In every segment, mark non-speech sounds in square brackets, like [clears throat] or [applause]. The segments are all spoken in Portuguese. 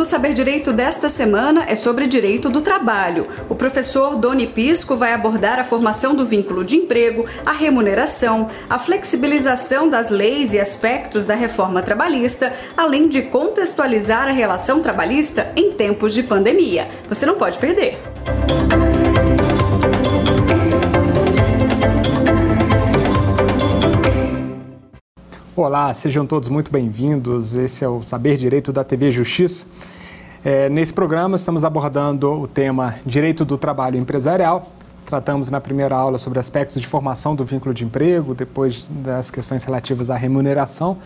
do Saber Direito desta semana é sobre direito do trabalho. O professor Doni Pisco vai abordar a formação do vínculo de emprego, a remuneração, a flexibilização das leis e aspectos da reforma trabalhista, além de contextualizar a relação trabalhista em tempos de pandemia. Você não pode perder. Olá, sejam todos muito bem-vindos. Esse é o Saber Direito da TV Justiça. É, nesse programa estamos abordando o tema Direito do Trabalho Empresarial. Tratamos na primeira aula sobre aspectos de formação do vínculo de emprego, depois das questões relativas à remuneração.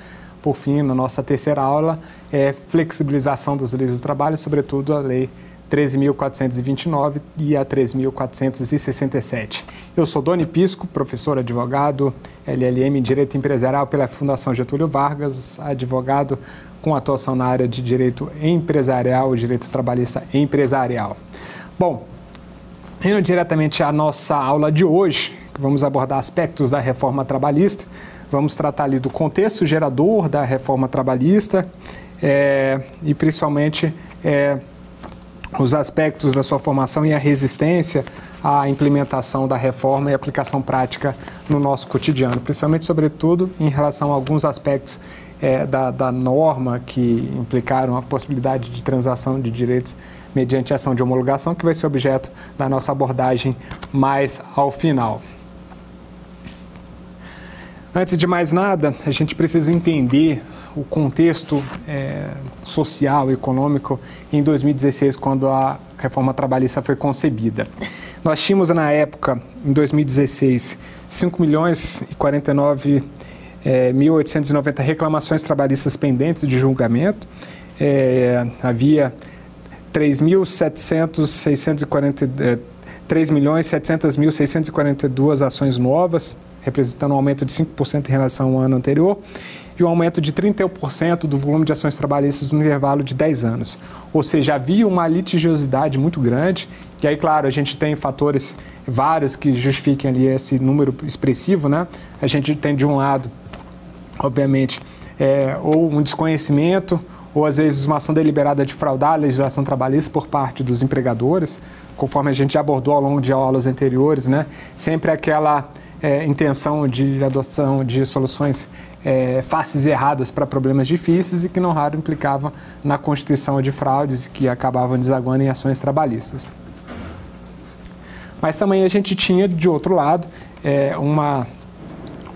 Por fim, na nossa terceira aula, é flexibilização das leis do trabalho, sobretudo a lei 13.429 e a 13.467. Eu sou Doni Pisco, professor advogado, LLM em Direito Empresarial pela Fundação Getúlio Vargas, advogado com atuação na área de Direito Empresarial Direito Trabalhista Empresarial. Bom, indo diretamente à nossa aula de hoje, vamos abordar aspectos da reforma trabalhista, vamos tratar ali do contexto gerador da reforma trabalhista é, e principalmente é, os aspectos da sua formação e a resistência à implementação da reforma e aplicação prática no nosso cotidiano, principalmente, sobretudo, em relação a alguns aspectos é, da, da, norma que implicaram a possibilidade de transação de direitos mediante ação de homologação, que vai ser objeto da nossa abordagem mais ao final. Antes de mais nada, a gente precisa entender o contexto é, social e econômico em 2016, quando a reforma trabalhista foi concebida. Nós tínhamos na época, em 2016, 5 milhões e 49 é, 1.890 reclamações trabalhistas pendentes de julgamento. É, havia 3.742 é, 3 milhões 700 mil 642 ações novas, representando um aumento de 5% em relação ao ano anterior e um aumento de 31% do volume de ações trabalhistas no intervalo de 10 anos. Ou seja, havia uma litigiosidade muito grande, e aí, claro, a gente tem fatores vários que justifiquem ali esse número expressivo, né? A gente tem, de um lado, obviamente, é, ou um desconhecimento, ou às vezes uma ação deliberada de fraudar a legislação trabalhista por parte dos empregadores, conforme a gente já abordou ao longo de aulas anteriores, né? Sempre aquela é, intenção de adoção de soluções é, faces erradas para problemas difíceis e que não raro implicavam na constituição de fraudes que acabavam desaguando em ações trabalhistas. Mas também a gente tinha, de outro lado, é, uma,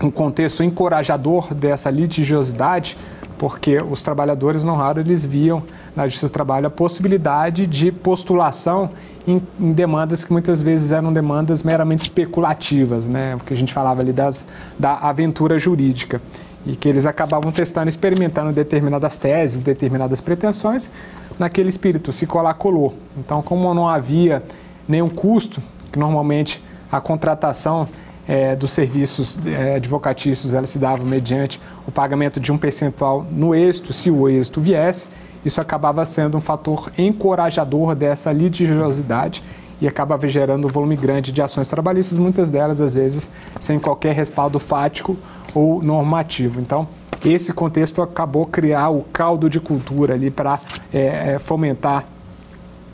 um contexto encorajador dessa litigiosidade, porque os trabalhadores, não raro, eles viam na Justiça do Trabalho a possibilidade de postulação em, em, demandas que muitas vezes eram demandas meramente especulativas, né? o que a gente falava ali das, da aventura jurídica e que eles acabavam testando, experimentando determinadas teses, determinadas pretensões, naquele espírito, se colar, colou. Então, como não havia nenhum custo, que normalmente a contratação é, dos serviços é, advocatícios ela se dava mediante o pagamento de um percentual no êxito, se o êxito viesse, isso acabava sendo um fator encorajador dessa litigiosidade e acabava gerando um volume grande de ações trabalhistas, muitas delas, às vezes, sem qualquer respaldo fático ou normativo. Então, esse contexto acabou criar o caldo de cultura ali para é, é, fomentar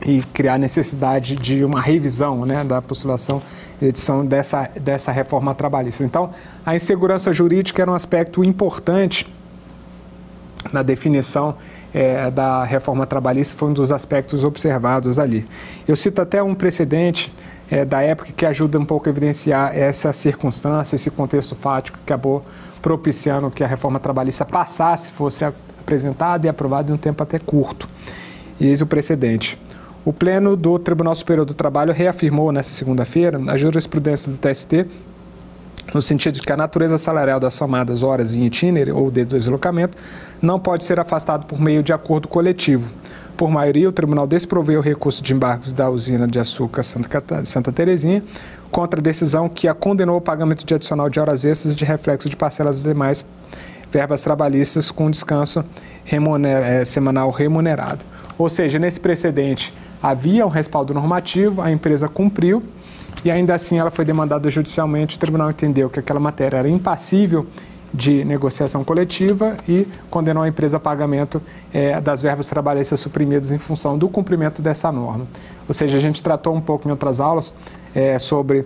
e criar necessidade de uma revisão né, da postulação edição dessa, dessa reforma trabalhista. Então, a insegurança jurídica era um aspecto importante na definição é, da reforma trabalhista, foi um dos aspectos observados ali. Eu cito até um precedente é, da época que ajuda um pouco a evidenciar essa circunstância, esse contexto fático que acabou propiciando que a reforma trabalhista passasse, fosse apresentada e aprovada em um tempo até curto. E eis o precedente. O Pleno do Tribunal Superior do Trabalho reafirmou nesta segunda-feira a jurisprudência do TST no sentido de que a natureza salarial das somadas horas em itinerário ou de deslocamento não pode ser afastado por meio de acordo coletivo, por maioria, o tribunal desproveu o recurso de embargos da usina de açúcar Santa, Terezinha contra a decisão que a condenou ao pagamento de adicional de horas extras de reflexo de parcelas demais verbas trabalhistas com descanso remuner, é, semanal remunerado. Ou seja, nesse precedente havia um respaldo normativo, a empresa cumpriu e ainda assim ela foi demandada judicialmente. O tribunal entendeu que aquela matéria era impassível de negociação coletiva e condenou a empresa a pagamento é, das verbas trabalhistas suprimidas em função do cumprimento dessa norma. Ou seja, a gente tratou um pouco em outras aulas é, sobre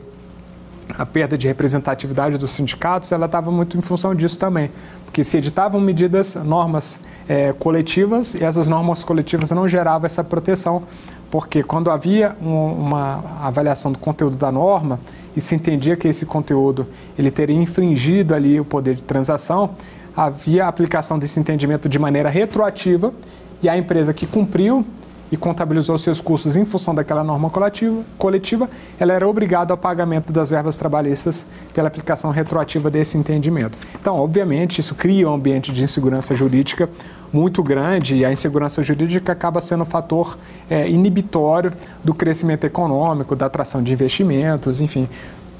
a perda de representatividade dos sindicatos, ela estava muito em função disso também, porque se editavam medidas, normas é, coletivas e essas normas coletivas não geravam essa proteção, porque quando havia um, uma avaliação do conteúdo da norma e se entendia que esse conteúdo ele teria infringido ali o poder de transação, havia a aplicação desse entendimento de maneira retroativa e a empresa que cumpriu e contabilizou seus custos em função daquela norma coletiva, coletiva, ela era obrigada ao pagamento das verbas trabalhistas pela aplicação retroativa desse entendimento. Então, obviamente, isso cria um ambiente de insegurança jurídica muito grande e a insegurança jurídica acaba sendo um fator é, inibitório do crescimento econômico, da atração de investimentos, enfim,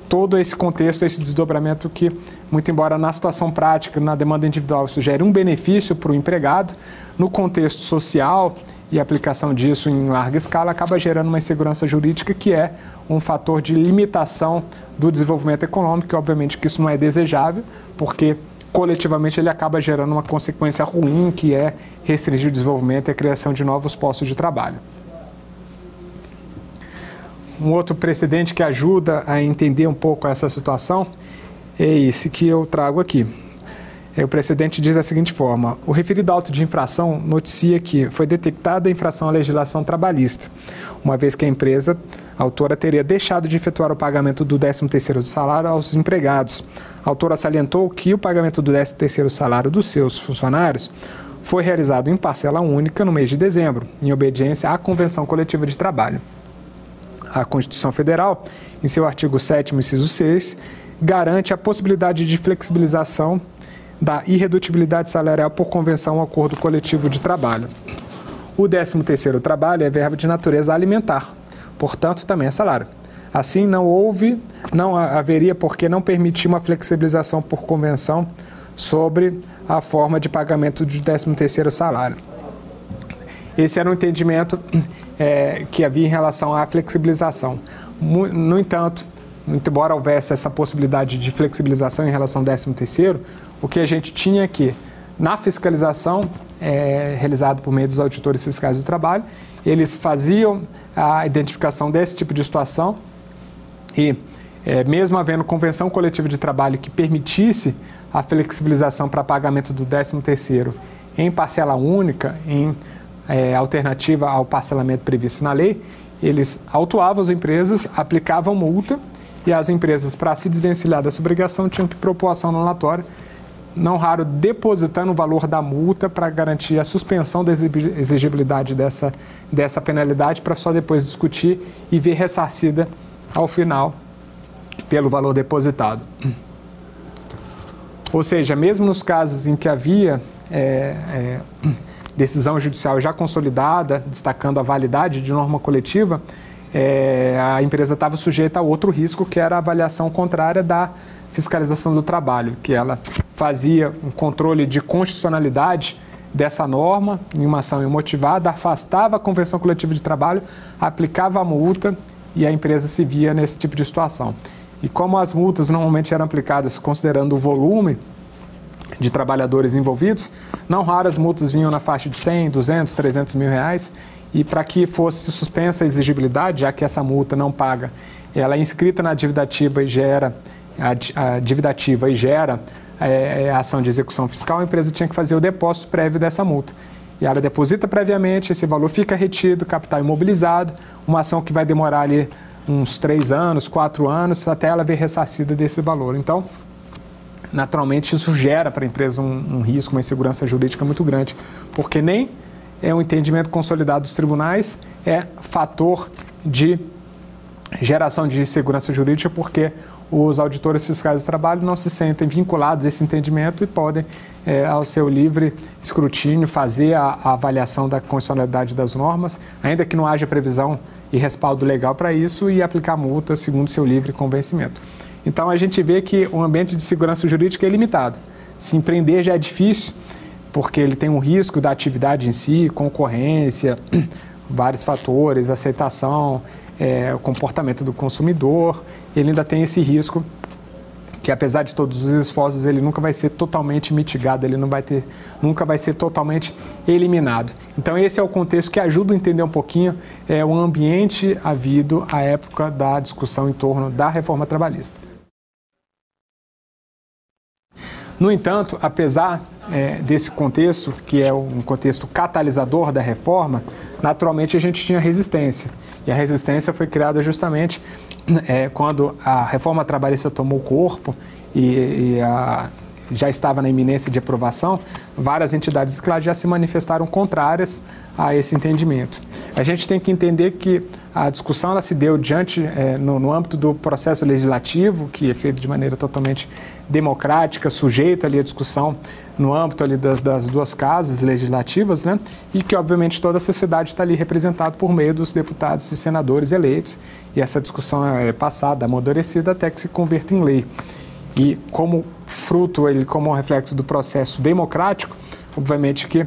todo esse contexto, esse desdobramento que, muito embora na situação prática, na demanda individual, isso gere um benefício para o empregado, no contexto social e a aplicação disso em larga escala acaba gerando uma insegurança jurídica que é um fator de limitação do desenvolvimento econômico, e obviamente que isso não é desejável, porque coletivamente ele acaba gerando uma consequência ruim, que é restringir o desenvolvimento e a criação de novos postos de trabalho. Um outro precedente que ajuda a entender um pouco essa situação é esse que eu trago aqui. É, o precedente diz da seguinte forma: o referido auto de infração noticia que foi detectada a infração à legislação trabalhista, uma vez que a empresa a autora teria deixado de efetuar o pagamento do 13º salário aos empregados. A autora salientou que o pagamento do 13º salário dos seus funcionários foi realizado em parcela única no mês de dezembro, em obediência à Convenção Coletiva de Trabalho. A Constituição Federal, em seu artigo 7 inciso 6, garante a possibilidade de flexibilização da irredutibilidade salarial por convenção ou acordo coletivo de trabalho. O 13º trabalho é verbo de natureza alimentar, portanto também é salário. Assim, não houve, não haveria por que não permitir uma flexibilização por convenção sobre a forma de pagamento do 13º salário. Esse era um entendimento é, que havia em relação à flexibilização. No entanto, muito embora houvesse essa possibilidade de flexibilização em relação ao 13º, o que a gente tinha aqui na fiscalização é, realizada por meio dos auditores fiscais do trabalho, eles faziam a identificação desse tipo de situação e, é, mesmo havendo convenção coletiva de trabalho que permitisse a flexibilização para pagamento do 13º em parcela única, em é, alternativa ao parcelamento previsto na lei, eles autuavam as empresas, aplicavam multa e as empresas, para se desvencilhar dessa obrigação, tinham que propor ação anulatória, não raro depositando o valor da multa para garantir a suspensão da exigibilidade dessa, dessa penalidade, para só depois discutir e ver ressarcida ao final pelo valor depositado. Ou seja, mesmo nos casos em que havia é, é, decisão judicial já consolidada, destacando a validade de norma coletiva, é, a empresa estava sujeita a outro risco, que era a avaliação contrária da fiscalização do trabalho, que ela fazia um controle de constitucionalidade dessa norma em uma ação imotivada, afastava a convenção coletiva de trabalho, aplicava a multa e a empresa se via nesse tipo de situação. E como as multas normalmente eram aplicadas considerando o volume de trabalhadores envolvidos, não raras multas vinham na faixa de 100, 200, 300 mil reais e para que fosse suspensa a exigibilidade, já que essa multa não paga, ela é inscrita na dívida ativa e gera a, dívida ativa e gera é, é, a ação de execução fiscal, a empresa tinha que fazer o depósito prévio dessa multa. E ela deposita previamente, esse valor fica retido, capital imobilizado, uma ação que vai demorar ali uns três anos, quatro anos, até ela ver ressarcida desse valor. Então, naturalmente, isso gera para a empresa um, um risco, uma insegurança jurídica muito grande, porque nem é um entendimento consolidado dos tribunais, é fator de geração de segurança jurídica, porque os auditores fiscais do trabalho não se sentem vinculados a esse entendimento e podem, é, ao seu livre escrutínio, fazer a, a, avaliação da constitucionalidade das normas, ainda que não haja previsão e respaldo legal para isso, e aplicar multa segundo seu livre convencimento. Então a gente vê que o ambiente de segurança jurídica é limitado. Se empreender já é difícil, porque ele tem um risco da atividade em si, concorrência, [clears throat] vários fatores, aceitação, é, o comportamento do consumidor, ele ainda tem esse risco que apesar de todos os esforços, ele nunca vai ser totalmente mitigado, ele não vai ter, nunca vai ser totalmente eliminado. Então esse é o contexto que ajuda a entender um pouquinho é, o ambiente havido à época da discussão em torno da reforma trabalhista. No entanto, apesar é, desse contexto, que é um contexto catalisador da reforma, naturalmente a gente tinha resistência. E a resistência foi criada justamente é, quando a reforma trabalhista tomou corpo e, e a, já estava na iminência de aprovação, várias entidades já se manifestaram contrárias a esse entendimento. A gente tem que entender que a discussão ela se deu diante, é, no, no, âmbito do processo legislativo, que é feito de maneira totalmente democrática, sujeita ali à discussão no âmbito ali das, das duas casas legislativas, né? e que obviamente toda a sociedade está ali representada por meio dos deputados e senadores eleitos, e essa discussão é passada, amadurecida até que se converta em lei. E como fruto, ele como reflexo do processo democrático, obviamente que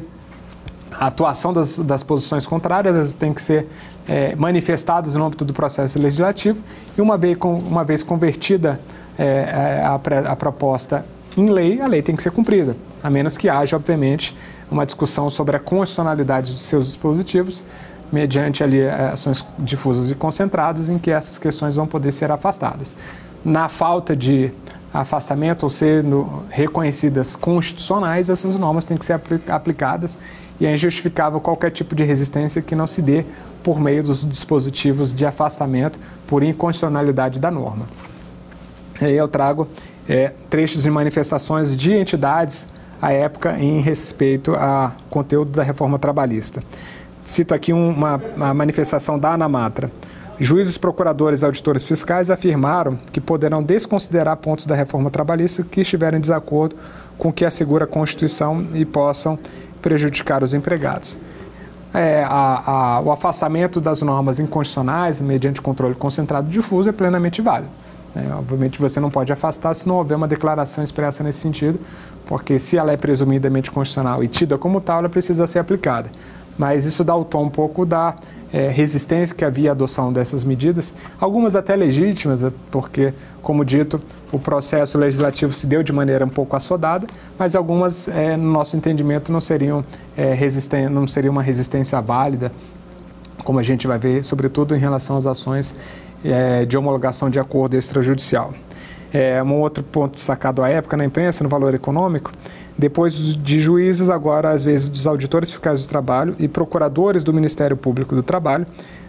a atuação das, das posições contrárias tem que ser é, manifestadas no âmbito do processo legislativo e uma vez, uma vez convertida é, é, a, a proposta em lei, a lei tem que ser cumprida, a menos que haja, obviamente, uma discussão sobre a constitucionalidade dos seus dispositivos, mediante ali é, ações difusas e concentradas, em que essas questões vão poder ser afastadas. Na falta de afastamento ou sendo reconhecidas constitucionais, essas normas têm que ser aplicadas e é injustificável qualquer tipo de resistência que não se dê por meio dos dispositivos de afastamento por inconstitucionalidade da norma. E aí eu trago é, trechos e manifestações de entidades à época em respeito ao conteúdo da reforma trabalhista. Cito aqui uma, uma manifestação da Anamatra. Juízes, procuradores e auditores fiscais afirmaram que poderão desconsiderar pontos da reforma trabalhista que estiverem em desacordo com o que assegura a Constituição e possam prejudicar os empregados. É, a, a, o afastamento das normas inconstitucionais mediante controle concentrado difuso é plenamente válido. É, obviamente você não pode afastar se não houver uma declaração expressa nesse sentido, porque se ela é presumidamente constitucional e tida como tal, ela precisa ser aplicada. Mas isso dá o tom um pouco da é, resistência que havia à adoção dessas medidas, algumas até legítimas, é, porque, como dito, o processo legislativo se deu de maneira um pouco assodada, mas algumas, é, no nosso entendimento, não seriam, é, não seria uma resistência válida, como a gente vai ver, sobretudo em relação às ações é, de homologação de acordo extrajudicial. É, um outro ponto destacado à época na imprensa, no valor econômico, depois de juízes, agora às vezes dos auditores fiscais do trabalho e procuradores do Ministério Público do Trabalho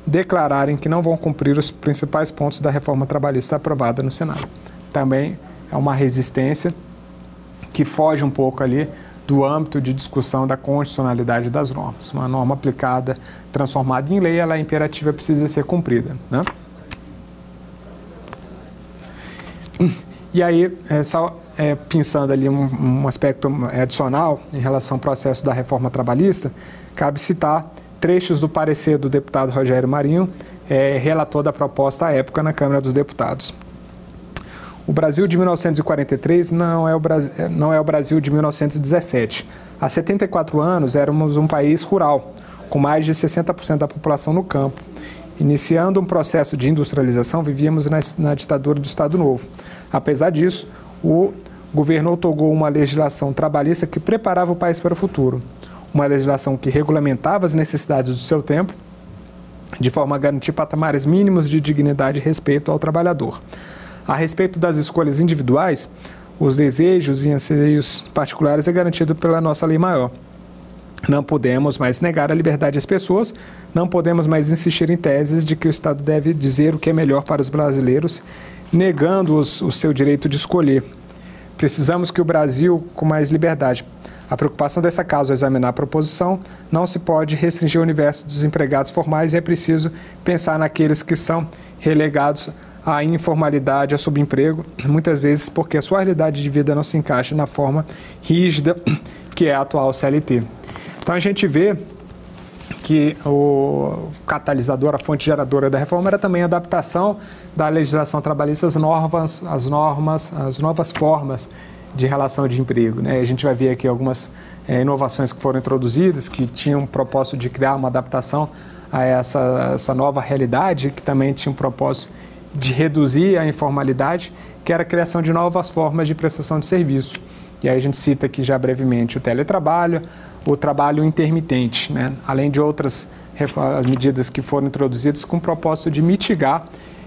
declararem que não vão cumprir os principais pontos da reforma trabalhista aprovada no Senado. Também é uma resistência que foge um pouco ali do âmbito de discussão da constitucionalidade das normas. Uma norma aplicada, transformada em lei, ela é imperativa, precisa ser cumprida. Né? E aí, é, só é, pensando ali um, um, aspecto adicional em relação ao processo da reforma trabalhista, cabe citar trechos do parecer do deputado Rogério Marinho, é, relator da proposta à época na Câmara dos Deputados. O Brasil de 1943 não é o, Brasil, não é o Brasil de 1917. Há 74 anos éramos um país rural, com mais de 60% da população no campo. Iniciando um processo de industrialização, vivíamos na, na ditadura do Estado Novo. Apesar disso, o governo otorgou uma legislação trabalhista que preparava o país para o futuro. Uma legislação que regulamentava as necessidades do seu tempo, de forma a garantir patamares mínimos de dignidade e respeito ao trabalhador. A respeito das escolhas individuais, os desejos e anseios particulares é garantido pela nossa lei maior. Não podemos mais negar a liberdade às pessoas, não podemos mais insistir em teses de que o Estado deve dizer o que é melhor para os brasileiros, negando-os o seu direito de escolher. Precisamos que o Brasil com mais liberdade. A preocupação dessa casa ao examinar a proposição não se pode restringir ao universo dos empregados formais e é preciso pensar naqueles que são relegados à informalidade, ao subemprego, muitas vezes porque a sua realidade de vida não se encaixa na forma rígida que é a atual CLT. Então a gente vê que o catalisador, a fonte geradora da reforma era também a adaptação da legislação trabalhista às normas, às normas, às novas formas de relação de emprego. Né? A gente vai ver aqui algumas é, inovações que foram introduzidas, que tinham o propósito de criar uma adaptação a essa, essa nova realidade, que também tinha o propósito de reduzir a informalidade, que era a criação de novas formas de prestação de serviço. E aí a gente cita aqui já brevemente o teletrabalho, o trabalho intermitente, né? além de outras medidas que foram introduzidas com o propósito de mitigar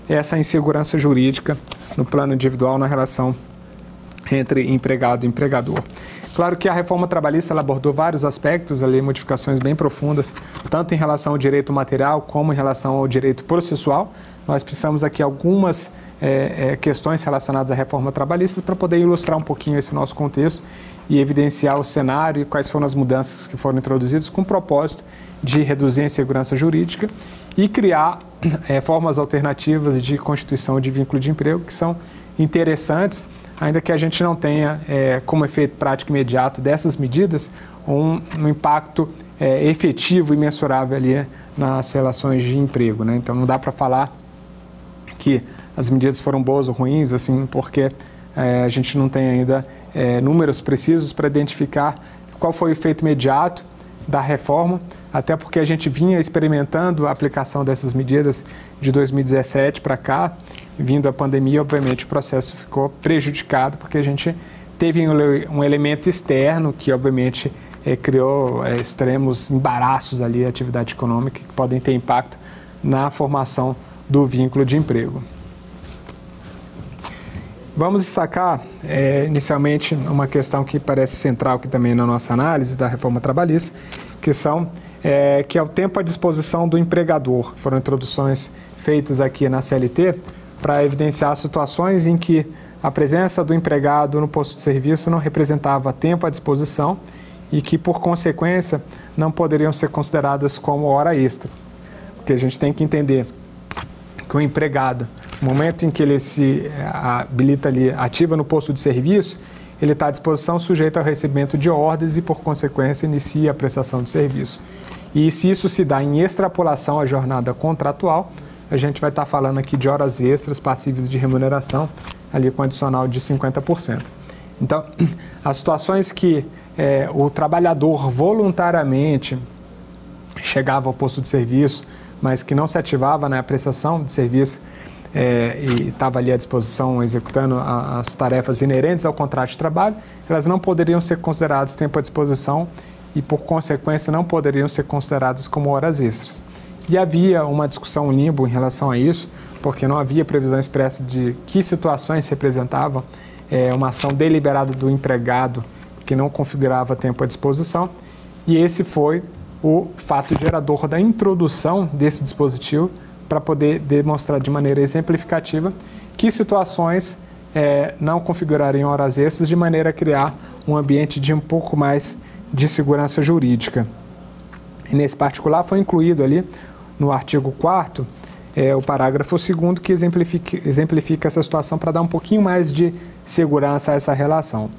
essa insegurança jurídica no plano individual na relação entre empregado e empregador. Claro que a reforma trabalhista abordou vários aspectos, ali modificações bem profundas, tanto em relação ao direito material como em relação ao direito processual. Nós precisamos aqui algumas é, é, questões relacionadas à reforma trabalhista para poder ilustrar um pouquinho esse nosso contexto e evidenciar o cenário e quais foram as mudanças que foram introduzidas com o propósito de reduzir a insegurança jurídica e criar é, formas alternativas de constituição de vínculo de emprego que são interessantes, ainda que a gente não tenha é, como efeito prático imediato dessas medidas um, um impacto é, efetivo e mensurável ali nas relações de emprego. Né? Então não dá para falar que as medidas foram boas ou ruins, assim, porque a gente não tem ainda é, números precisos para identificar qual foi o efeito imediato da reforma, até porque a gente vinha experimentando a aplicação dessas medidas de 2017 para cá, vindo a pandemia, obviamente o processo ficou prejudicado porque a gente teve um, elemento externo que obviamente é, criou é, extremos embaraços ali à atividade econômica que podem ter impacto na formação do vínculo de emprego. Vamos destacar é, inicialmente uma questão que parece central aqui também na nossa análise da reforma trabalhista, que são é, que é o tempo à disposição do empregador. Foram introduções feitas aqui na CLT para evidenciar situações em que a presença do empregado no posto de serviço não representava tempo à disposição e que, por consequência, não poderiam ser consideradas como hora extra. Porque a gente tem que entender que o empregado no momento em que ele se eh, habilita ali, ativa no posto de serviço, ele está à disposição sujeito ao recebimento de ordens e, por consequência, inicia a prestação de serviço. E se isso se dá em extrapolação à jornada contratual, a gente vai estar tá falando aqui de horas extras passíveis de remuneração, ali com adicional de 50%. Então, [clears throat] as situações que é, o trabalhador voluntariamente chegava ao posto de serviço, mas que não se ativava na prestação de serviço é, e estava ali à disposição executando a, as tarefas inerentes ao contrato de trabalho, elas não poderiam ser consideradas tempo à disposição e, por consequência, não poderiam ser consideradas como horas extras. E havia uma discussão limbo em relação a isso, porque não havia previsão expressa de que situações representavam. É, uma ação deliberada do empregado que não configurava tempo à disposição, e esse foi o fato gerador da introdução desse dispositivo para poder demonstrar de maneira exemplificativa que situações é, não configurariam horas extras de maneira a criar um ambiente de um pouco mais de segurança jurídica. E nesse particular foi incluído ali no artigo 4 é, o parágrafo 2 que exemplifica, exemplifica essa situação para dar um pouquinho mais de segurança a essa relação.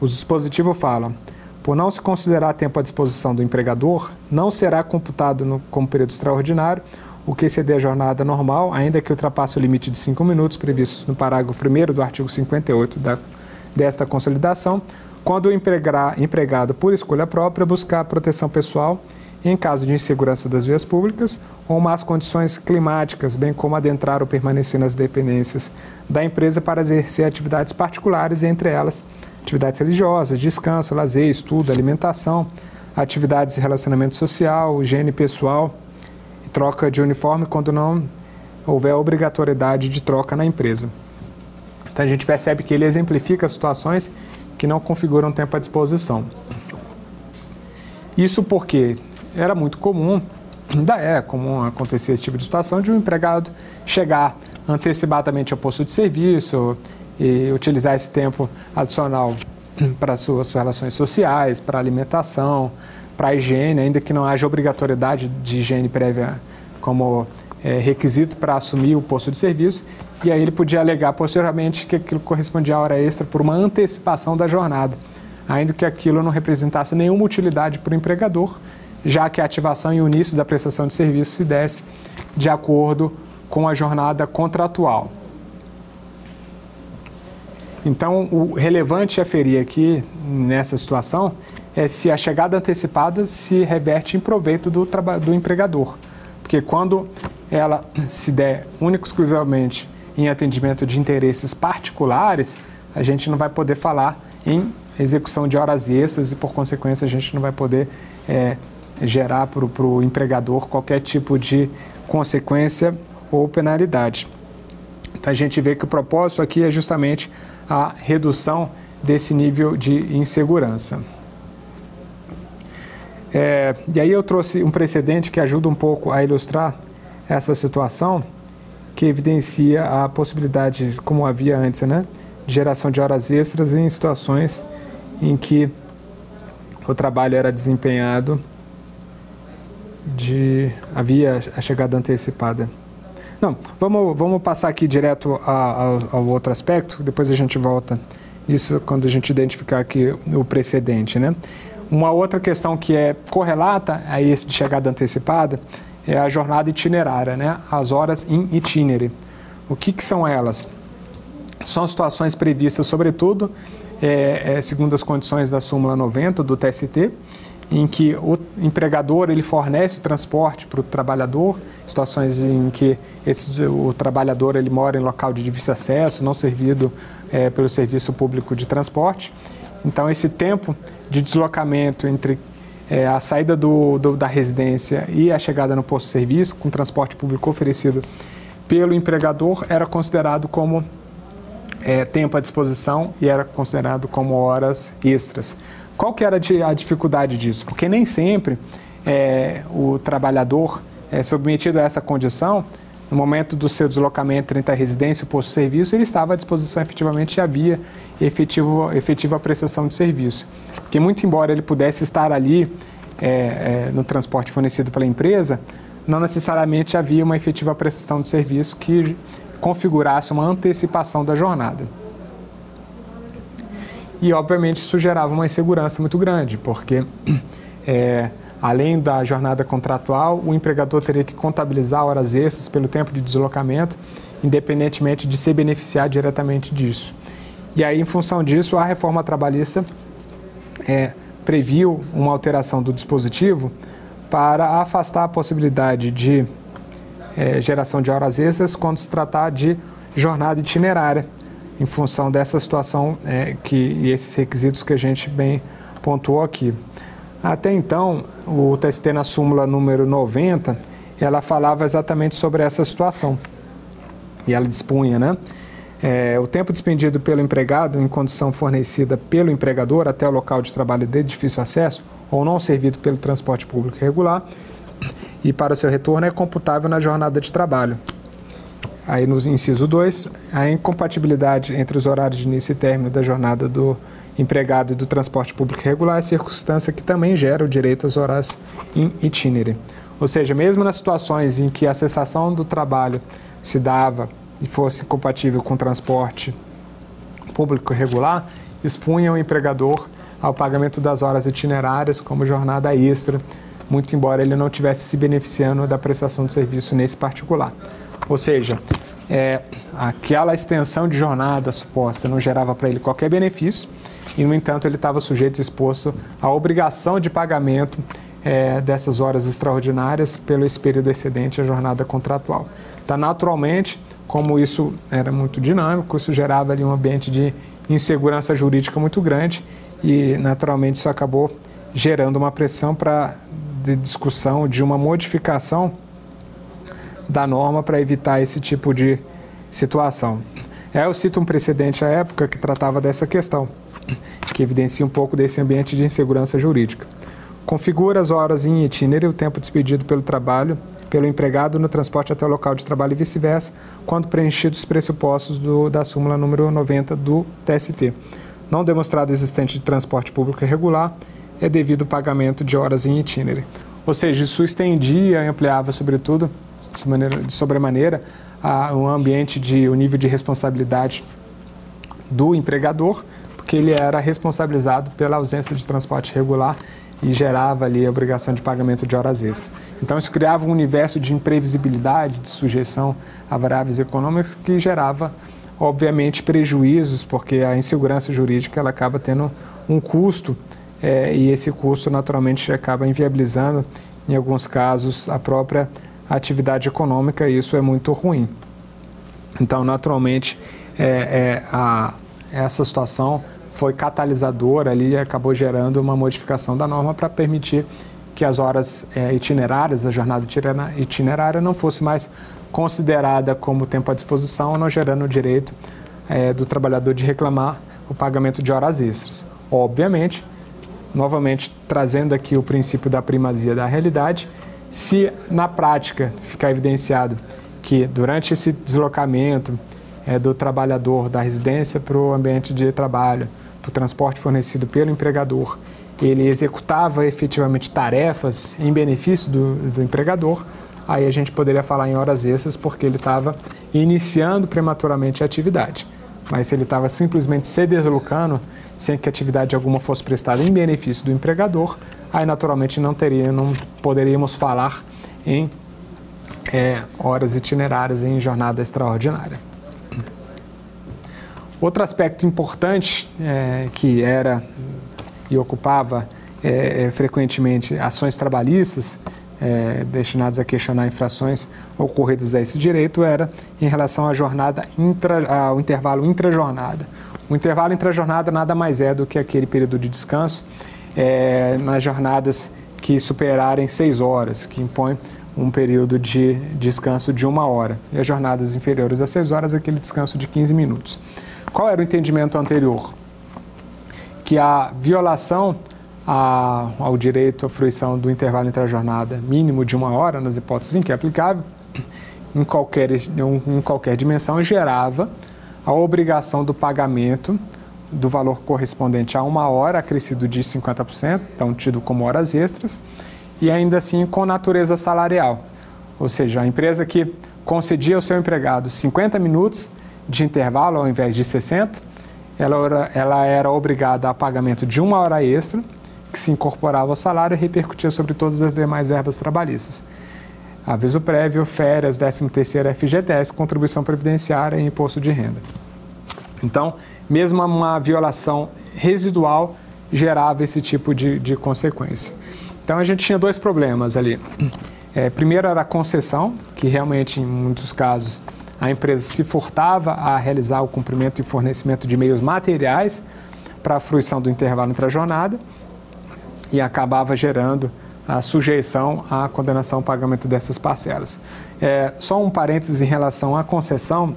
O dispositivo fala: por não se considerar tempo à disposição do empregador, não será computado no, como período extraordinário o que exceder a jornada normal, ainda que ultrapasse o limite de 5 minutos previsto no parágrafo 1 do artigo 58 da, desta consolidação, quando o empregado, por escolha própria, buscar proteção pessoal em caso de insegurança das vias públicas ou más condições climáticas, bem como adentrar ou permanecer nas dependências da empresa para exercer atividades particulares, entre elas atividades religiosas, descanso, lazer, estudo, alimentação, atividades de relacionamento social, higiene pessoal, troca de uniforme quando não houver obrigatoriedade de troca na empresa. Então a gente percebe que ele exemplifica situações que não configuram tempo à disposição. Isso porque era muito comum, ainda é comum acontecer esse tipo de situação, de um empregado chegar antecipadamente ao posto de serviço e utilizar esse tempo adicional para suas relações sociais, para alimentação, para a higiene, ainda que não haja obrigatoriedade de higiene prévia como é, requisito para assumir o posto de serviço, e aí ele podia alegar posteriormente que aquilo correspondia à hora extra por uma antecipação da jornada, ainda que aquilo não representasse nenhuma utilidade para o empregador, já que a ativação e o início da prestação de serviço se desse de acordo com a jornada contratual. Então, o relevante a ferir aqui nessa situação é se a chegada antecipada se reverte em proveito do, do empregador. Porque quando ela se der único exclusivamente em atendimento de interesses particulares, a gente não vai poder falar em execução de horas extras e, por consequência, a gente não vai poder é, gerar para o empregador qualquer tipo de consequência ou penalidade. Então, a gente vê que o propósito aqui é justamente a redução desse nível de insegurança. É, e aí eu trouxe um precedente que ajuda um pouco a ilustrar essa situação, que evidencia a possibilidade, como havia antes, né, de geração de horas extras em situações em que o trabalho era desempenhado de havia a chegada antecipada. Não, vamos, vamos passar aqui direto ao, ao outro aspecto, depois a gente volta isso quando a gente identificar aqui o precedente, né? Uma outra questão que é correlata a esse de chegada antecipada é a jornada itinerária, né? as horas in itinere. O que, que são elas? São situações previstas, sobretudo, é, é, segundo as condições da súmula 90 do TST, em que o empregador ele fornece o transporte para o trabalhador, situações em que esse, o trabalhador ele mora em local de difícil acesso, não servido é, pelo serviço público de transporte. Então, esse tempo de deslocamento entre é, a saída do, do, da residência e a chegada no posto de serviço, com transporte público oferecido pelo empregador, era considerado como é, tempo à disposição e era considerado como horas extras. Qual que era a dificuldade disso? Porque nem sempre é, o trabalhador é submetido a essa condição, no momento do seu deslocamento entre a residência e o posto de serviço, ele estava à disposição efetivamente e havia efetivo, efetiva prestação de serviço. Porque, muito embora ele pudesse estar ali é, é, no transporte fornecido pela empresa, não necessariamente havia uma efetiva prestação de serviço que configurasse uma antecipação da jornada. E, obviamente, isso gerava uma insegurança muito grande, porque, [clears throat] é, além da jornada contratual, o empregador teria que contabilizar horas extras pelo tempo de deslocamento, independentemente de se beneficiar diretamente disso. E aí, em função disso, a reforma trabalhista é, previu uma alteração do dispositivo para afastar a possibilidade de é, geração de horas extras quando se tratar de jornada itinerária, em função dessa situação é, que, e esses requisitos que a gente bem pontuou aqui. Até então, o TST na súmula número 90, ela falava exatamente sobre essa situação. E ela dispunha, né? É, o tempo despendido pelo empregado em condição fornecida pelo empregador até o local de trabalho de difícil acesso ou não servido pelo transporte público regular e para o seu retorno é computável na jornada de trabalho. Aí no inciso 2, a incompatibilidade entre os horários de início e término da jornada do empregado do transporte público regular é circunstância que também gera o direito às horas in itinere. Ou seja, mesmo nas situações em que a cessação do trabalho se dava e fosse compatível com o transporte público regular, expunha o empregador ao pagamento das horas itinerárias como jornada extra, muito embora ele não tivesse se beneficiando da prestação de serviço nesse particular. Ou seja, é, aquela extensão de jornada suposta não gerava para ele qualquer benefício e, no entanto, ele estava sujeito e exposto à obrigação de pagamento é, dessas horas extraordinárias pelo esse período excedente à jornada contratual. Então, naturalmente, como isso era muito dinâmico, isso gerava ali um ambiente de insegurança jurídica muito grande e, naturalmente, isso acabou gerando uma pressão para de discussão de uma modificação da norma para evitar esse tipo de situação. É, eu cito um precedente à época que tratava dessa questão, que evidencia um pouco desse ambiente de insegurança jurídica. Configura as horas em itinerário o tempo despedido pelo trabalho, pelo empregado no transporte até o local de trabalho e vice-versa, quando preenchidos os pressupostos do, da súmula número 90 do TST. Não demonstrado existente de transporte público irregular, é devido ao pagamento de horas em itinerário. Ou seja, isso estendia e ampliava, sobretudo, de, maneira, de sobremaneira, a, um ambiente de o um nível de responsabilidade do empregador, porque ele era responsabilizado pela ausência de transporte regular e gerava ali a obrigação de pagamento de horas extras. Então isso criava um universo de imprevisibilidade, de sujeição a variáveis econômicas que gerava, obviamente, prejuízos, porque a insegurança jurídica ela acaba tendo um custo é, e esse custo naturalmente acaba inviabilizando, em alguns casos, a própria atividade econômica e isso é muito ruim. Então, naturalmente, é, é, a, essa situação foi catalisadora ali e acabou gerando uma modificação da norma para permitir que as horas é, itinerárias, a jornada itinerária, não fosse mais considerada como tempo à disposição, não gerando o direito é, do trabalhador de reclamar o pagamento de horas extras. Obviamente, novamente trazendo aqui o princípio da primazia da realidade, se na prática ficar evidenciado que durante esse deslocamento é, do trabalhador da residência para o ambiente de trabalho, para o transporte fornecido pelo empregador, ele executava efetivamente tarefas em benefício do, do empregador, aí a gente poderia falar em horas extras porque ele estava iniciando prematuramente a atividade. Mas se ele estava simplesmente se deslocando sem que atividade alguma fosse prestada em benefício do empregador, aí naturalmente não teria, não poderíamos falar em é, horas itinerárias em jornada extraordinária. Outro aspecto importante é, que era e ocupava é, é, frequentemente ações trabalhistas é, destinadas a questionar infrações ocorridas a esse direito era em relação à jornada intra, ao intervalo intrajornada. O intervalo intrajornada nada mais é do que aquele período de descanso é, nas jornadas que superarem seis horas, que impõe um período de descanso de uma hora. E as jornadas inferiores a seis horas, aquele descanso de 15 minutos. Qual era o entendimento anterior? Que a violação a, ao direito à fruição do intervalo entre a jornada mínimo de uma hora, nas hipóteses em que é aplicável, em qualquer, em qualquer dimensão, gerava a obrigação do pagamento do valor correspondente a uma hora, acrescido de 50%, então tido como horas extras, e ainda assim com natureza salarial. Ou seja, a empresa que concedia ao seu empregado 50 minutos de intervalo ao invés de 60, ela era, ela era obrigada a pagamento de uma hora extra que se incorporava ao salário e repercutia sobre todas as demais verbas trabalhistas. Aviso prévio, férias, 13º FGTS, contribuição previdenciária e imposto de renda. Então, mesmo uma violação residual gerava esse tipo de, de consequência. Então, a gente tinha dois problemas ali. É, primeiro era a concessão, que realmente, em muitos casos, a empresa se furtava a realizar o cumprimento e fornecimento de meios materiais para a fruição do intervalo entre a jornada e acabava gerando a sujeição à condenação ao pagamento dessas parcelas. É, só um parênteses em relação à concessão,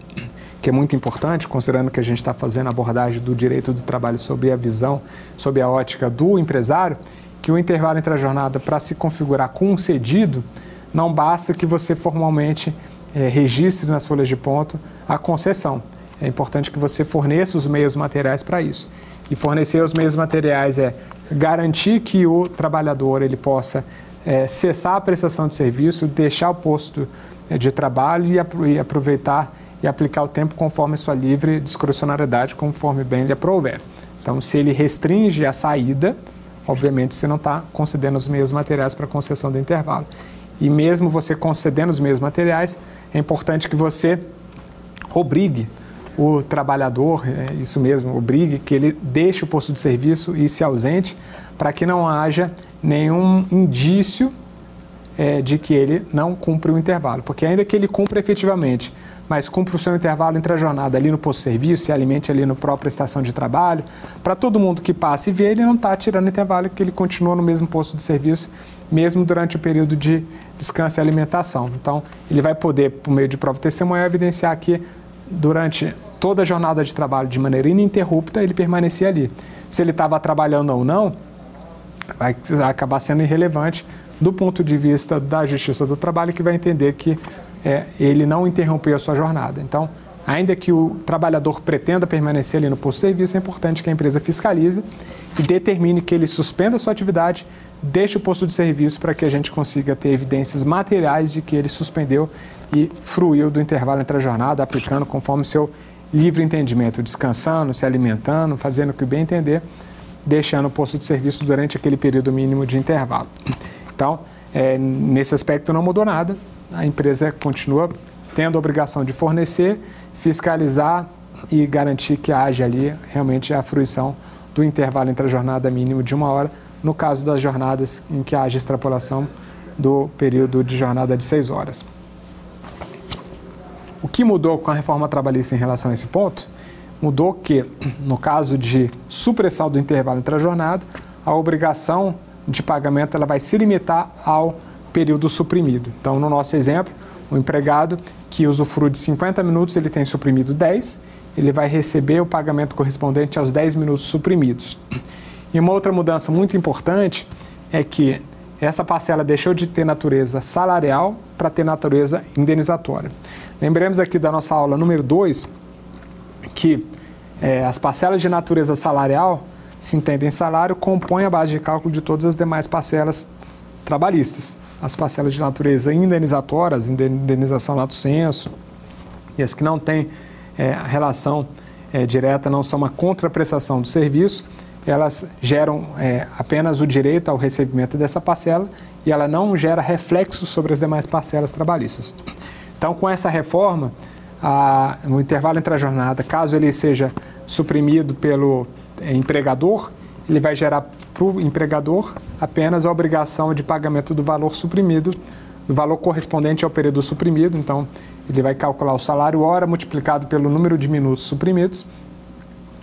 que é muito importante, considerando que a gente está fazendo a abordagem do direito do trabalho sob a visão, sob a ótica do empresário, que o intervalo entre a jornada para se configurar concedido, não basta que você formalmente é, registre nas folhas de ponto a concessão. É importante que você forneça os meios materiais para isso. E fornecer os meios materiais é garantir que o trabalhador ele possa é, cessar a prestação de serviço, deixar o posto de trabalho e, aproveitar e aplicar o tempo conforme sua livre discrecionalidade, conforme bem lhe aprouver. Então, se ele restringe a saída, obviamente você não está concedendo os meios materiais para concessão do intervalo. E mesmo você concedendo os meios materiais, é importante que você obrigue o trabalhador, é isso mesmo, obrigue que ele deixe o posto de serviço e se ausente, para que não haja nenhum indício é, de que ele não cumpre o intervalo. Porque ainda que ele cumpra efetivamente, mas cumpra o seu intervalo entre a jornada ali no posto de serviço, se alimente ali no própria estação de trabalho, para todo mundo que passa e vê, ele não está tirando intervalo, que ele continua no mesmo posto de serviço, mesmo durante o período de descanso e alimentação. Então, ele vai poder, por meio de prova testemunhal, evidenciar que durante toda a jornada de trabalho de maneira ininterrupta, ele permanecia ali. Se ele estava trabalhando ou não, vai acabar sendo irrelevante do ponto de vista da Justiça do Trabalho, que vai entender que é, ele não interrompeu a sua jornada. Então, ainda que o trabalhador pretenda permanecer ali no posto de serviço, é importante que a empresa fiscalize e determine que ele suspenda a sua atividade, deixe o posto de serviço para que a gente consiga ter evidências materiais de que ele suspendeu e fruiu do intervalo entre a jornada, aplicando conforme seu livre entendimento, descansando, se alimentando, fazendo o que bem entender, deixando o posto de serviço durante aquele período mínimo de intervalo. Então, é, nesse aspecto não mudou nada, a empresa continua tendo a obrigação de fornecer, fiscalizar e garantir que haja ali realmente a fruição do intervalo entre a jornada mínimo de uma hora, no caso das jornadas em que haja extrapolação do período de jornada de seis horas. O que mudou com a reforma trabalhista em relação a esse ponto? Mudou que, no caso de supressão do intervalo entre a jornada, a obrigação de pagamento ela vai se limitar ao período suprimido. Então, no nosso exemplo, o empregado que usufrui de 50 minutos, ele tem suprimido 10, ele vai receber o pagamento correspondente aos 10 minutos suprimidos. E uma outra mudança muito importante é que essa parcela deixou de ter natureza salarial para ter natureza indenizatória. Lembremos aqui da nossa aula número 2 que é, as parcelas de natureza salarial, se entendem salário, compõem a base de cálculo de todas as demais parcelas trabalhistas. As parcelas de natureza indenizatórias, indenização lato senso, e as que não têm é, relação é, direta, não são uma contraprestação do serviço, elas geram é, apenas o direito ao recebimento dessa parcela e ela não gera reflexos sobre as demais parcelas trabalhistas. Então, com essa reforma, a, no intervalo entre a jornada, caso ele seja suprimido pelo é, empregador, ele vai gerar para o empregador apenas a obrigação de pagamento do valor suprimido, do valor correspondente ao período suprimido. Então, ele vai calcular o salário hora multiplicado pelo número de minutos suprimidos,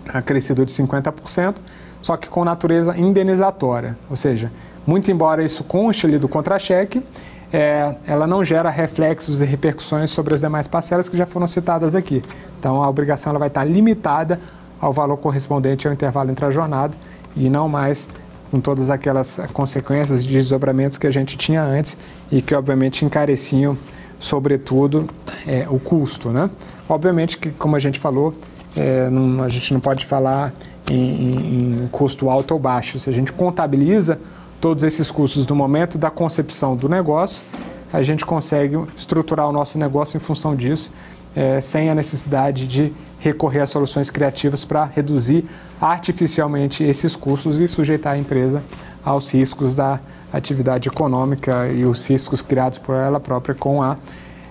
acrescido de 50%, só que com natureza indenizatória. Ou seja, muito embora isso conste ali do contra-cheque, é, ela não gera reflexos e repercussões sobre as demais parcelas que já foram citadas aqui. Então, a obrigação ela vai estar limitada ao valor correspondente ao intervalo entre a jornada e não mais com todas aquelas consequências de desdobramentos que a gente tinha antes e que, obviamente, encareciam, sobretudo, é, o custo. Né? Obviamente que, como a gente falou, é, não, a gente não pode falar em, em, custo alto ou baixo. Se a gente contabiliza todos esses custos no momento da concepção do negócio, a gente consegue estruturar o nosso negócio em função disso, é, sem a necessidade de recorrer a soluções criativas para reduzir artificialmente esses custos e sujeitar a empresa aos riscos da atividade econômica e os riscos criados por ela própria com a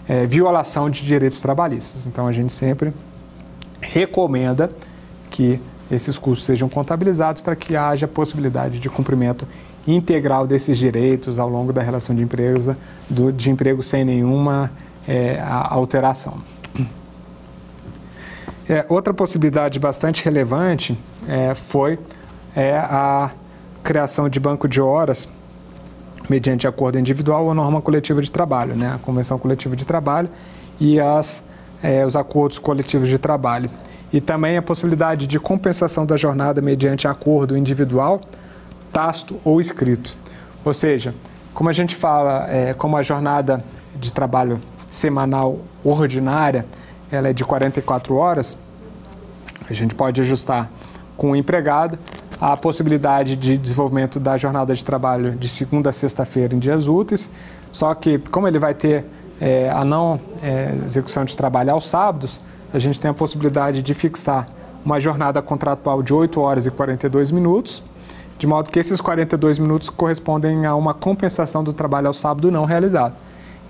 é, violação de direitos trabalhistas. Então a gente sempre recomenda que esses custos sejam contabilizados para que haja possibilidade de cumprimento integral desses direitos ao longo da relação de empresa, do, de emprego sem nenhuma é, alteração. É, outra possibilidade bastante relevante é, foi é, a criação de banco de horas mediante acordo individual ou norma coletiva de trabalho, né? a convenção coletiva de trabalho e as, é, os acordos coletivos de trabalho e também a possibilidade de compensação da jornada mediante acordo individual, tácito ou escrito. Ou seja, como a gente fala, é, como a jornada de trabalho semanal ordinária ela é de 44 horas, a gente pode ajustar com o empregado a possibilidade de desenvolvimento da jornada de trabalho de segunda a sexta-feira em dias úteis, só que como ele vai ter é, a não é, execução de trabalho aos sábados, a gente tem a possibilidade de fixar uma jornada contratual de 8 horas e 42 minutos, de modo que esses 42 minutos correspondem a uma compensação do trabalho ao sábado não realizado.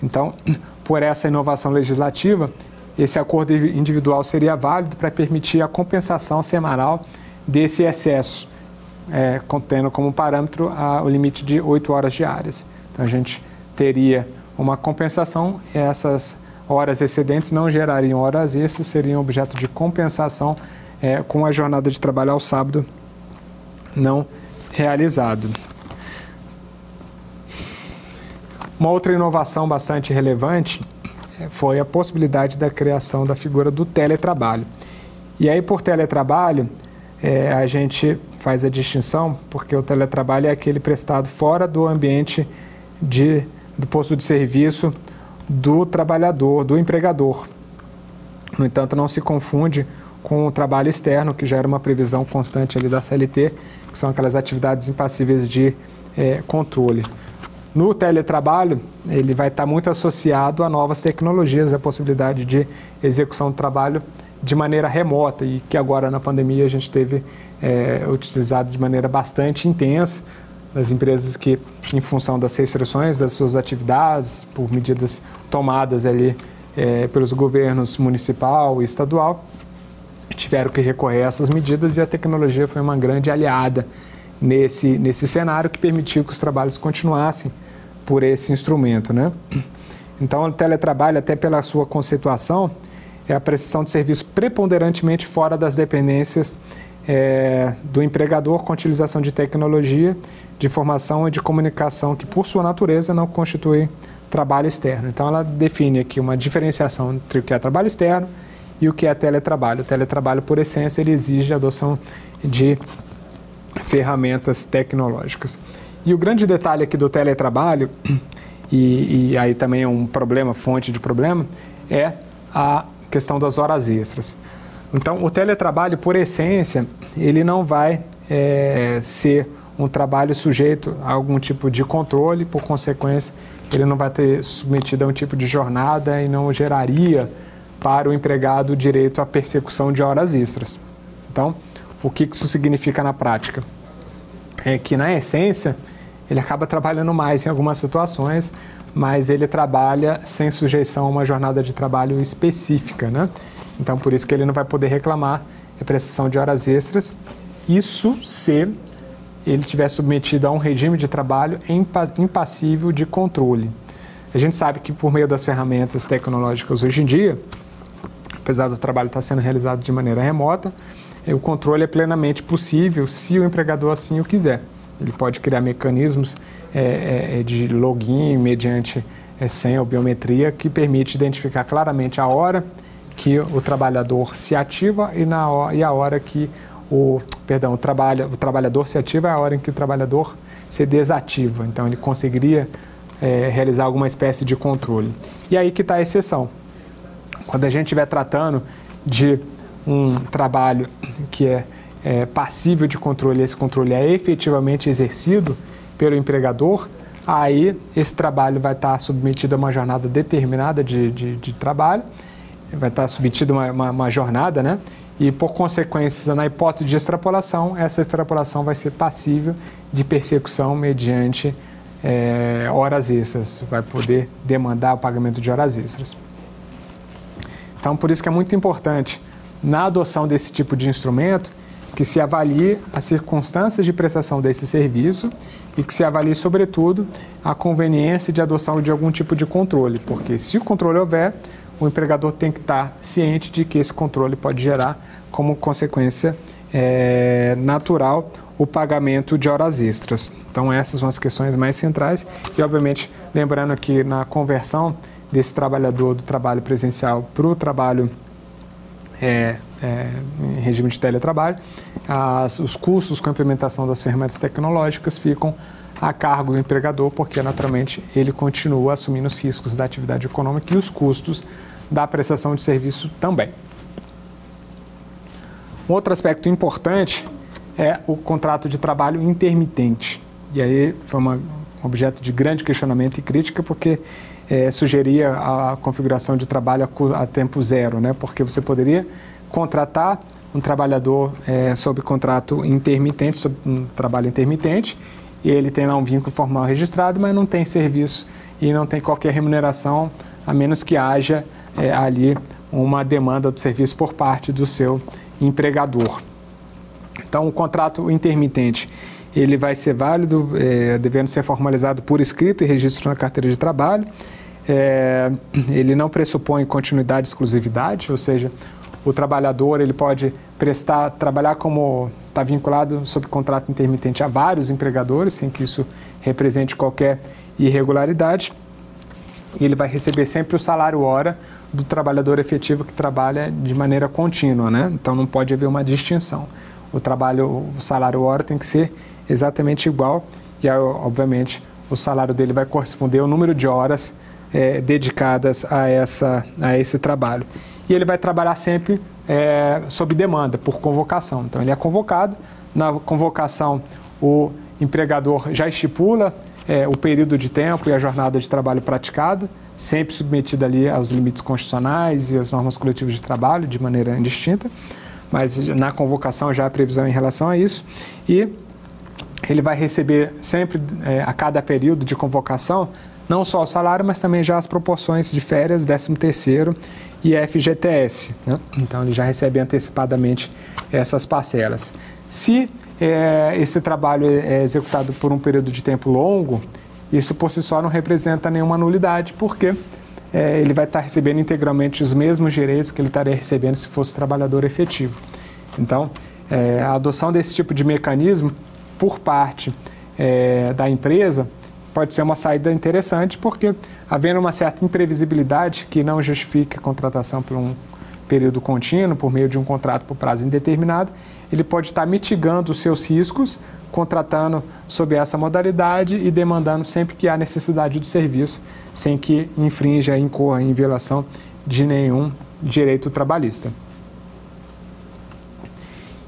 Então, [clears throat] por essa inovação legislativa, esse acordo individual seria válido para permitir a compensação semanal desse excesso, é, contendo como parâmetro a, o limite de 8 horas diárias. Então, a gente teria uma compensação, essas horas excedentes não gerariam horas extras, seriam objeto de compensação é, com a jornada de trabalho ao sábado não realizado. Uma outra inovação bastante relevante é, foi a possibilidade da criação da figura do teletrabalho. E aí, por teletrabalho, é, a gente faz a distinção, porque o teletrabalho é aquele prestado fora do ambiente de, do posto de serviço do trabalhador, do empregador. No entanto, não se confunde com o trabalho externo, que já era uma previsão constante ali da CLT, que são aquelas atividades impassíveis de é, controle. No teletrabalho, ele vai estar muito associado a novas tecnologias, a possibilidade de execução do trabalho de maneira remota e que agora na pandemia a gente teve é, utilizado de maneira bastante intensa, das empresas que, em função das restrições das suas atividades, por medidas tomadas ali é, pelos governos municipal e estadual, tiveram que recorrer a essas medidas e a tecnologia foi uma grande aliada nesse, nesse cenário que permitiu que os trabalhos continuassem por esse instrumento. Né? Então, o teletrabalho, até pela sua conceituação, é a prestação de serviço preponderantemente fora das dependências é, do empregador com utilização de tecnologia, de informação e de comunicação que, por sua natureza, não constitui trabalho externo. Então, ela define aqui uma diferenciação entre o que é trabalho externo e o que é teletrabalho. O teletrabalho, por essência, ele exige a adoção de ferramentas tecnológicas. E o grande detalhe aqui do teletrabalho, e, e aí também é um problema, fonte de problema, é a questão das horas extras. Então, o teletrabalho, por essência, ele não vai é, ser um trabalho sujeito a algum tipo de controle, por consequência, ele não vai ter submetido a um tipo de jornada e não geraria para o empregado direito à persecução de horas extras. Então, o que isso significa na prática? É que, na essência, ele acaba trabalhando mais em algumas situações, mas ele trabalha sem sujeição a uma jornada de trabalho específica, né? Então, por isso que ele não vai poder reclamar a prestação de horas extras. Isso se ele tiver submetido a um regime de trabalho impassível de controle. A gente sabe que por meio das ferramentas tecnológicas hoje em dia, apesar do trabalho estar sendo realizado de maneira remota, o controle é plenamente possível se o empregador assim o quiser. Ele pode criar mecanismos é, é, de login mediante é, senha ou biometria que permite identificar claramente a hora que o trabalhador se ativa e, na, e a hora que o, perdão, o, trabalha, o trabalhador se ativa é a hora em que o trabalhador se desativa. Então ele conseguiria é, realizar alguma espécie de controle. E aí que está a exceção. Quando a gente estiver tratando de um trabalho que é, é passível de controle, esse controle é efetivamente exercido pelo empregador, aí esse trabalho vai estar submetido a uma jornada determinada de, de, de trabalho, vai estar submetido a uma, uma, uma, jornada, né? E por consequência, na hipótese de extrapolação, essa extrapolação vai ser passível de persecução mediante é, horas extras, vai poder demandar o pagamento de horas extras. Então, por isso que é muito importante na adoção desse tipo de instrumento, que se avalie as circunstâncias de prestação desse serviço e que se avalie, sobretudo, a conveniência de adoção de algum tipo de controle, porque se o controle houver, o empregador tem que estar ciente de que esse controle pode gerar, como consequência é, natural, o pagamento de horas extras. Então, essas são as questões mais centrais e, obviamente, lembrando que na conversão desse trabalhador do trabalho presencial para o trabalho é, é, em regime de teletrabalho, as, os custos com a implementação das ferramentas tecnológicas ficam a cargo do empregador, porque naturalmente ele continua assumindo os riscos da atividade econômica e os custos da prestação de serviço também. Um outro aspecto importante é o contrato de trabalho intermitente. E aí foi um objeto de grande questionamento e crítica, porque é, sugeria a configuração de trabalho a, a, tempo zero, né? porque você poderia contratar um trabalhador é, sob contrato intermitente, sob um trabalho intermitente, e ele tem lá um vínculo formal registrado, mas não tem serviço e não tem qualquer remuneração, a menos que haja é, ali uma demanda do serviço por parte do seu empregador. Então, o contrato intermitente ele vai ser válido, é, devendo ser formalizado por escrito e registro na carteira de trabalho. É, ele não pressupõe continuidade e exclusividade, ou seja, o trabalhador ele pode prestar, trabalhar como está vinculado sob contrato intermitente a vários empregadores, sem que isso represente qualquer irregularidade. E ele vai receber sempre o salário hora do trabalhador efetivo que trabalha de maneira contínua, né? Então não pode haver uma distinção. O trabalho, o salário hora tem que ser exatamente igual e, obviamente, o salário dele vai corresponder ao número de horas é, dedicadas a, essa, a esse trabalho. E ele vai trabalhar sempre é, sob demanda, por convocação. Então, ele é convocado, na convocação, o empregador já estipula é, o período de tempo e a jornada de trabalho praticada, sempre submetida ali aos limites constitucionais e às normas coletivas de trabalho, de maneira indistinta, mas na convocação já há previsão em relação a isso. E ele vai receber sempre, é, a cada período de convocação, não só o salário, mas também já as proporções de férias, 13 terceiro e FGTS. Né? Então ele já recebe antecipadamente essas parcelas. Se é, esse trabalho é executado por um período de tempo longo, isso por si só não representa nenhuma nulidade, porque é, ele vai estar recebendo integralmente os mesmos direitos que ele estaria recebendo se fosse trabalhador efetivo. Então, é, a adoção desse tipo de mecanismo por parte é, da empresa pode ser uma saída interessante, porque havendo uma certa imprevisibilidade que não justifica a contratação por um período contínuo, por meio de um contrato por prazo indeterminado, ele pode estar mitigando os seus riscos, contratando sob essa modalidade e demandando sempre que há necessidade do serviço, sem que infrinja, incorra em violação de nenhum direito trabalhista.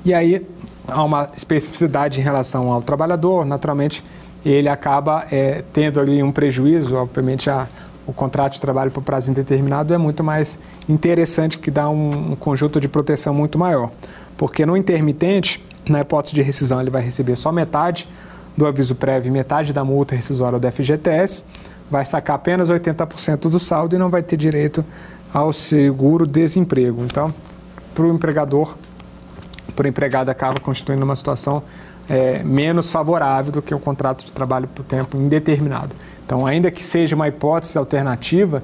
E aí há uma especificidade em relação ao trabalhador, naturalmente ele acaba é, tendo ali um prejuízo, obviamente a, o contrato de trabalho por prazo indeterminado é muito mais interessante, que dá um, um conjunto de proteção muito maior. Porque no intermitente, na hipótese de rescisão, ele vai receber só metade do aviso prévio, metade da multa rescisória do FGTS, vai sacar apenas 80% do saldo e não vai ter direito ao seguro-desemprego. Então, para o empregador, para o empregado acaba constituindo uma situação é, menos favorável do que o contrato de trabalho por tempo indeterminado. Então, ainda que seja uma hipótese alternativa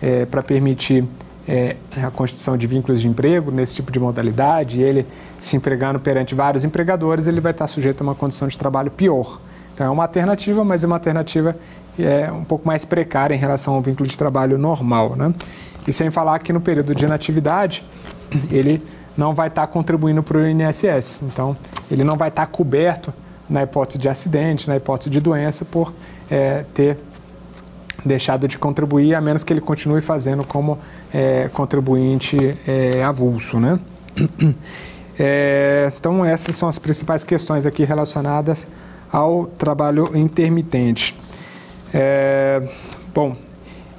é, para permitir é, a constituição de vínculos de emprego nesse tipo de modalidade, ele se empregando perante vários empregadores, ele vai estar sujeito a uma condição de trabalho pior. Então, é uma alternativa, mas é uma alternativa é, um pouco mais precária em relação ao vínculo de trabalho normal. Né? E sem falar que no período de inatividade, [clears throat] ele não vai estar contribuindo para o INSS. Então, ele não vai estar coberto na hipótese de acidente, na hipótese de doença, por é, ter deixado de contribuir, a menos que ele continue fazendo como é, contribuinte é, avulso. Né? [clears throat] É, então, essas são as principais questões aqui relacionadas ao trabalho intermitente. É, bom,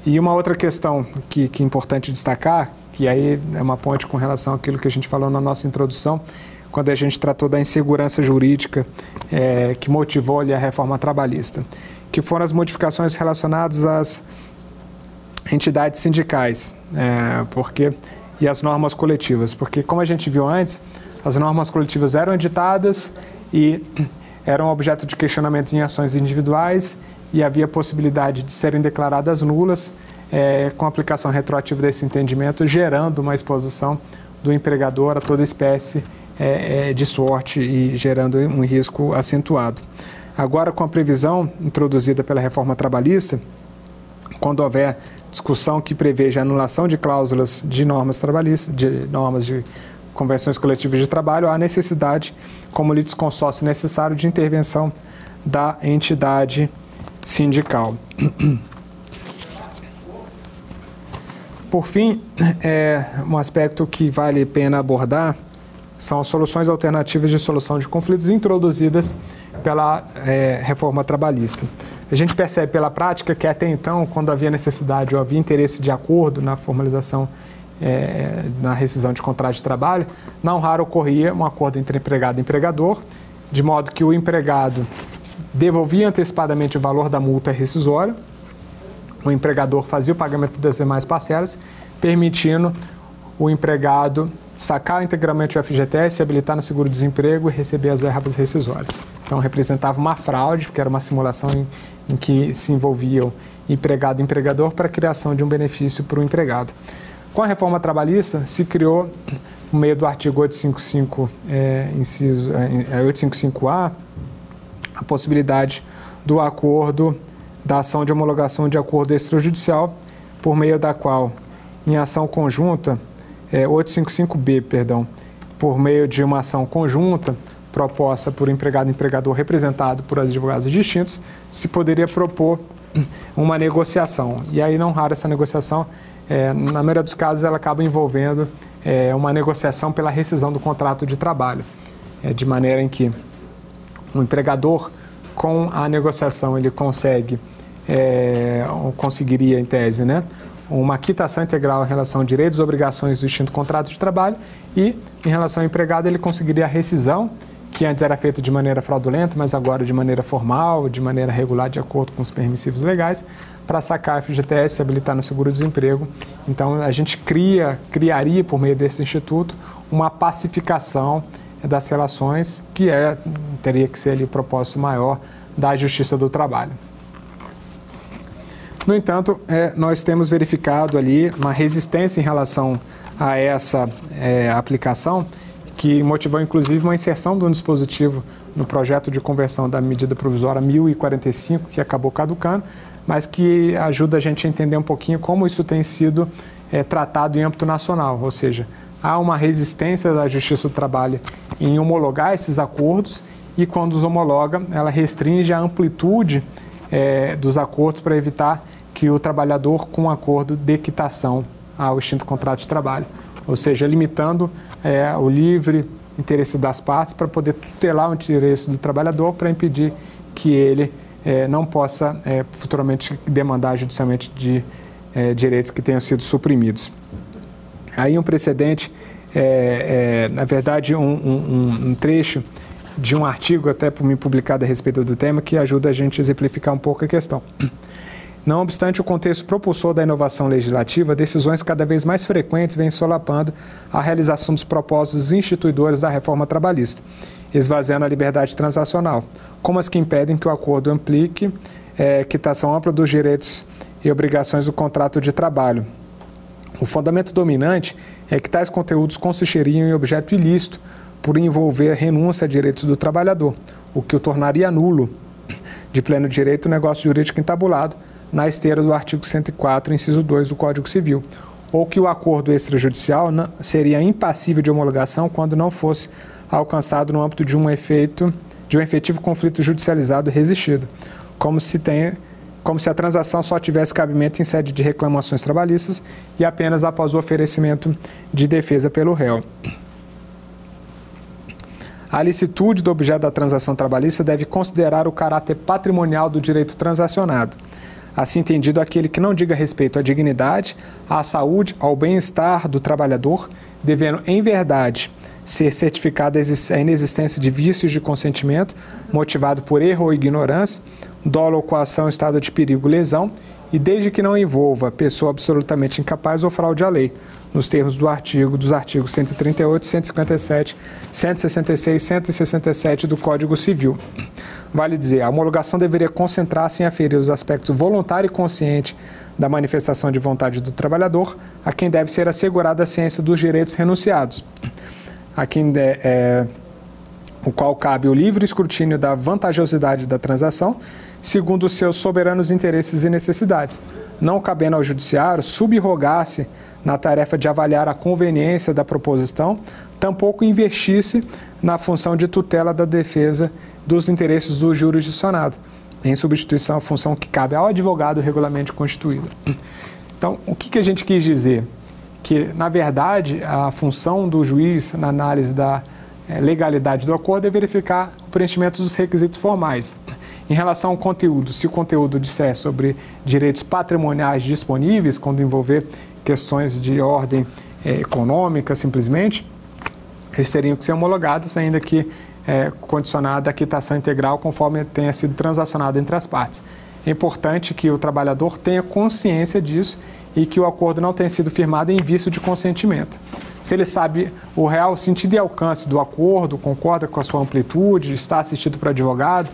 e uma outra questão que, que é importante destacar, que aí é uma ponte com relação àquilo que a gente falou na nossa introdução, quando a gente tratou da insegurança jurídica é, que motivou ali, a reforma trabalhista, que foram as modificações relacionadas às entidades sindicais, é, porque e as normas coletivas, porque como a gente viu antes, as normas coletivas eram editadas e [clears throat] eram objeto de questionamentos em ações individuais e havia possibilidade de serem declaradas nulas é, com aplicação retroativa desse entendimento, gerando uma exposição do empregador a toda espécie é, é, de sorte e gerando um risco acentuado. Agora, com a previsão introduzida pela reforma trabalhista, quando houver discussão que preveja a anulação de cláusulas de normas trabalhistas, de normas de convenções coletivas de trabalho, há necessidade, como litisconsórcio necessário, de intervenção da entidade sindical. Por fim, é, um aspecto que vale a pena abordar são as soluções alternativas de solução de conflitos introduzidas pela é, reforma trabalhista. A gente percebe pela prática que até então, quando havia necessidade ou havia interesse de acordo na formalização, é, na rescisão de contrato de trabalho, não raro ocorria um acordo entre empregado e empregador, de modo que o empregado devolvia antecipadamente o valor da multa rescisória o empregador fazia o pagamento das demais parcelas, permitindo o empregado sacar integralmente o FGTS, habilitar no seguro-desemprego e receber as verbas rescisórias. Então, representava uma fraude, porque era uma simulação em, em que se envolviam empregado e empregador para a criação de um benefício para o empregado. Com a reforma trabalhista, se criou, no meio do artigo 855, é, inciso, é, 855A, a possibilidade do acordo da ação de homologação de acordo extrajudicial, por meio da qual, em ação conjunta, é, 855B, perdão, por meio de uma ação conjunta proposta por empregado e empregador representado por advogados distintos, se poderia propor uma negociação. E aí, não raro, essa negociação, é, na maioria dos casos, ela acaba envolvendo é, uma negociação pela rescisão do contrato de trabalho, é, de maneira em que o empregador, com a negociação, ele consegue é, conseguiria, em tese, né, uma quitação integral em relação a direitos e obrigações do extinto contrato de trabalho e, em relação ao empregado, ele conseguiria a rescisão, que antes era feita de maneira fraudulenta, mas agora de maneira formal, de maneira regular, de acordo com os permissivos legais, para sacar a FGTS e habilitar no seguro-desemprego. Então, a gente cria, criaria, por meio desse instituto, uma pacificação das relações, que é, teria que ser ali o propósito maior da justiça do trabalho. No entanto, é, nós temos verificado ali uma resistência em relação a essa é, aplicação, que motivou inclusive uma inserção do dispositivo no projeto de conversão da medida provisória 1045, que acabou caducando, mas que ajuda a gente a entender um pouquinho como isso tem sido é, tratado em âmbito nacional, ou seja, há uma resistência da Justiça do Trabalho em homologar esses acordos e quando os homologa, ela restringe a amplitude é, dos acordos para evitar que o trabalhador com um acordo de quitação ao extinto contrato de trabalho, ou seja, limitando é, o livre interesse das partes para poder tutelar o interesse do trabalhador para impedir que ele é, não possa é, futuramente demandar judicialmente de é, direitos que tenham sido suprimidos. Aí um precedente, é, é, na verdade, um, um, um, trecho de um artigo até por mim publicado a respeito do tema que ajuda a gente a exemplificar um pouco a questão. Não obstante o contexto propulsor da inovação legislativa, decisões cada vez mais frequentes vêm solapando a realização dos propósitos instituidores da reforma trabalhista, esvaziando a liberdade transacional, como as que impedem que o acordo implique é, quitação ampla dos direitos e obrigações do contrato de trabalho. O fundamento dominante é que tais conteúdos consistiriam em objeto ilícito por envolver renúncia a direitos do trabalhador, o que o tornaria nulo de pleno direito o negócio jurídico entabulado na esteira do artigo 104, inciso 2 do Código Civil, ou que o acordo extrajudicial seria impassível de homologação quando não fosse alcançado no âmbito de um efeito de um efetivo conflito judicializado resistido, como se como se a transação só tivesse cabimento em sede de reclamações trabalhistas e apenas após o oferecimento de defesa pelo réu. A licitude do objeto da transação trabalhista deve considerar o caráter patrimonial do direito transacionado assim entendido aquele que não diga respeito à dignidade, à saúde, ao bem-estar do trabalhador, devendo, em verdade, ser certificada a inexistência de vícios de consentimento motivado por erro ou ignorância, dolo ou coação, estado de perigo, lesão, e desde que não envolva pessoa absolutamente incapaz ou fraude à lei, nos termos do artigo dos artigos 138, 157, 166 e 167 do Código Civil. Vale dizer, a homologação deveria concentrar-se em aferir os aspectos voluntário e consciente da manifestação de vontade do trabalhador, a quem deve ser assegurada a ciência dos direitos renunciados, a quem de, é, o qual cabe o livre escrutínio da vantajosidade da transação, segundo os seus soberanos interesses e necessidades, não cabendo ao judiciário subrogar-se na tarefa de avaliar a conveniência da proposição, tampouco investir-se na função de tutela da defesa dos interesses do jurisdicionado, em substituição à função que cabe ao advogado regularmente constituído. Então, o que, que a gente quis dizer? Que, na verdade, a função do juiz na análise da eh, legalidade do acordo é verificar o preenchimento dos requisitos formais. Em relação ao conteúdo, se o conteúdo disser sobre direitos patrimoniais disponíveis, quando envolver questões de ordem eh, econômica, simplesmente, eles teriam que ser homologados, ainda que é, condicionada à quitação integral conforme tenha sido transacionado entre as partes. É importante que o trabalhador tenha consciência disso e que o acordo não tenha sido firmado em vício de consentimento. Se ele sabe o real sentido e alcance do acordo, concorda com a sua amplitude, está assistido por advogado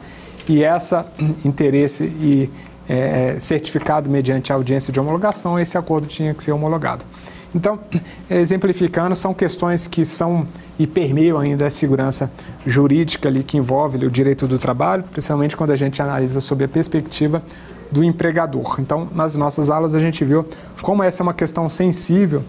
e essa [clears throat] interesse e é, certificado mediante audiência de homologação, esse acordo tinha que ser homologado. Então, [clears throat] exemplificando, são questões que são e permeiam ainda a segurança jurídica ali que envolve o direito do trabalho, principalmente quando a gente analisa sob a perspectiva do empregador. Então, nas nossas aulas a gente viu como essa é uma questão sensível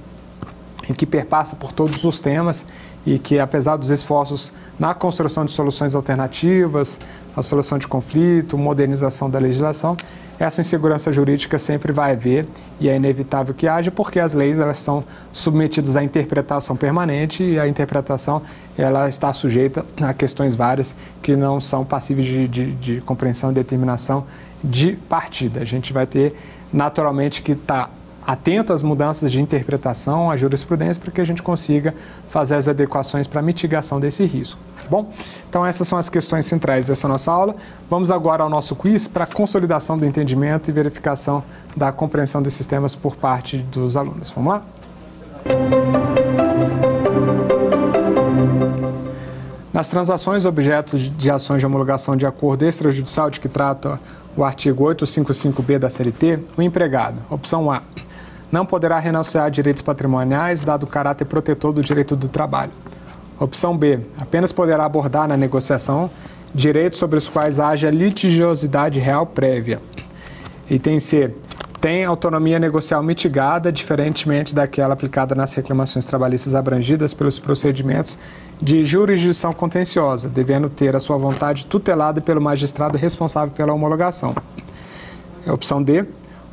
e que perpassa por todos os temas e que, apesar dos esforços na construção de soluções alternativas, a solução de conflito, modernização da legislação, essa insegurança jurídica sempre vai haver e é inevitável que haja porque as leis elas são submetidas à interpretação permanente e a interpretação ela está sujeita a questões várias que não são passíveis de, de, de compreensão e determinação de partida. A gente vai ter naturalmente que estar tá atento às mudanças de interpretação, à jurisprudência, para que a gente consiga fazer as adequações para mitigação desse risco. Tá bom? Então, essas são as questões centrais dessa nossa aula. Vamos agora ao nosso quiz para consolidação do entendimento e verificação da compreensão desses temas por parte dos alunos. Vamos lá? Nas transações objetos de ações de homologação de acordo extrajudicial de que trata o artigo 855B da CLT, o empregado, opção A, não poderá renunciar a direitos patrimoniais dado o caráter protetor do direito do trabalho. Opção B, apenas poderá abordar na negociação direitos sobre os quais haja litigiosidade real prévia. Item C, tem autonomia negocial mitigada, diferentemente daquela aplicada nas reclamações trabalhistas abrangidas pelos procedimentos de jurisdição contenciosa, devendo ter a sua vontade tutelada pelo magistrado responsável pela homologação. Opção D,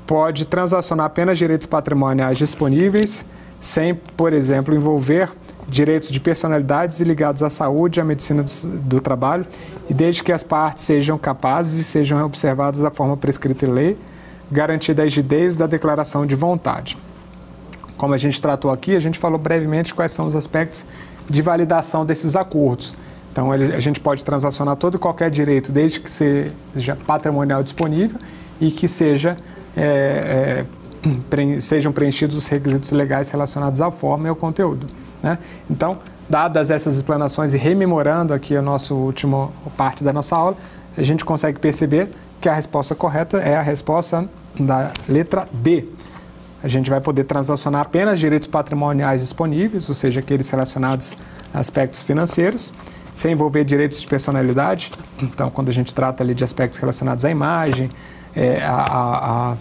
pode transacionar apenas direitos patrimoniais disponíveis, sem, por exemplo, envolver direitos de personalidades ligados à saúde à medicina do, do, trabalho, e desde que as partes sejam capazes e sejam observadas da forma prescrita em lei, garantida a rigidez da declaração de vontade. Como a gente tratou aqui, a gente falou brevemente quais são os aspectos de validação desses acordos. Então, a gente pode transacionar todo e qualquer direito, desde que seja patrimonial disponível e que seja, é, é, sejam preenchidos os requisitos legais relacionados à forma e ao conteúdo. Né? Então, dadas essas explanações e rememorando aqui a nossa última parte da nossa aula, a gente consegue perceber que a resposta correta é a resposta da letra D. A gente vai poder transacionar apenas direitos patrimoniais disponíveis, ou seja, aqueles relacionados a aspectos financeiros, sem envolver direitos de personalidade. Então, quando a gente trata ali de aspectos relacionados à imagem, é, a,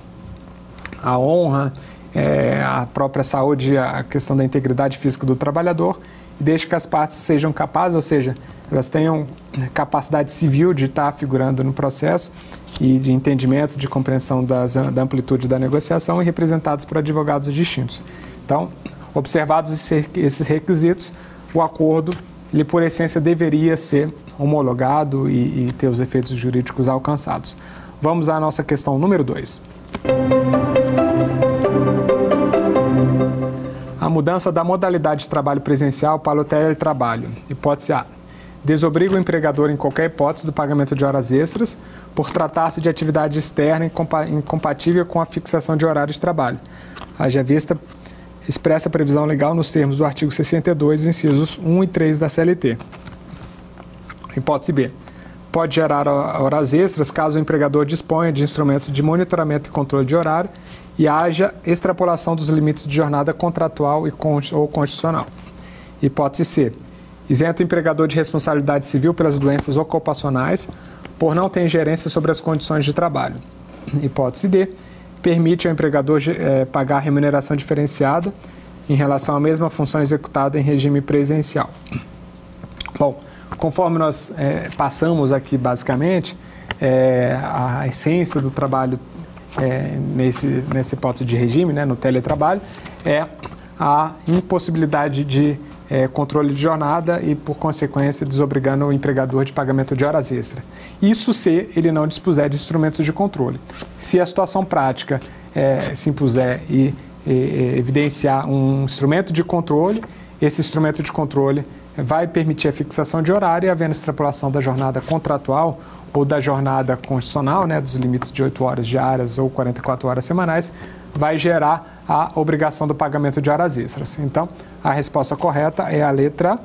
a, a, honra, é, a própria saúde, a questão da integridade física do trabalhador, desde que as partes sejam capazes, ou seja, elas tenham capacidade civil de estar figurando no processo e de entendimento, de compreensão das, da amplitude da negociação e representados por advogados distintos. Então, observados esses requisitos, o acordo, ele por essência deveria ser homologado e, e ter os efeitos jurídicos alcançados. Vamos à nossa questão número 2. A mudança da modalidade de trabalho presencial para o teletrabalho. Hipótese A desobriga o empregador em qualquer hipótese do pagamento de horas extras por tratar-se de atividade externa incompatível com a fixação de horário de trabalho. Haja vista expressa a previsão legal nos termos do artigo 62, incisos 1 e 3 da CLT. Hipótese B. Pode gerar horas extras caso o empregador disponha de instrumentos de monitoramento e controle de horário e haja extrapolação dos limites de jornada contratual e ou constitucional. Hipótese C isenta o empregador de responsabilidade civil pelas doenças ocupacionais por não ter ingerência sobre as condições de trabalho. Hipótese D, permite ao empregador eh, pagar remuneração diferenciada em relação à mesma função executada em regime presencial. Conforme nós eh, passamos aqui basicamente, eh, a essência do trabalho nesse, nessa hipótese de regime, né, no teletrabalho, é a impossibilidade de é, controle de jornada e, por consequência, desobrigando o empregador de pagamento de horas extras. Isso se ele não dispuser de instrumentos de controle. Se a situação prática é, se impuser e, e, evidenciar um instrumento de controle, esse instrumento de controle vai permitir a fixação de horário e, havendo extrapolação da jornada contratual ou da jornada constitucional, né, dos limites de 8 horas diárias ou 44 horas semanais, vai gerar a obrigação do pagamento de horas extras. Então, a resposta correta é a letra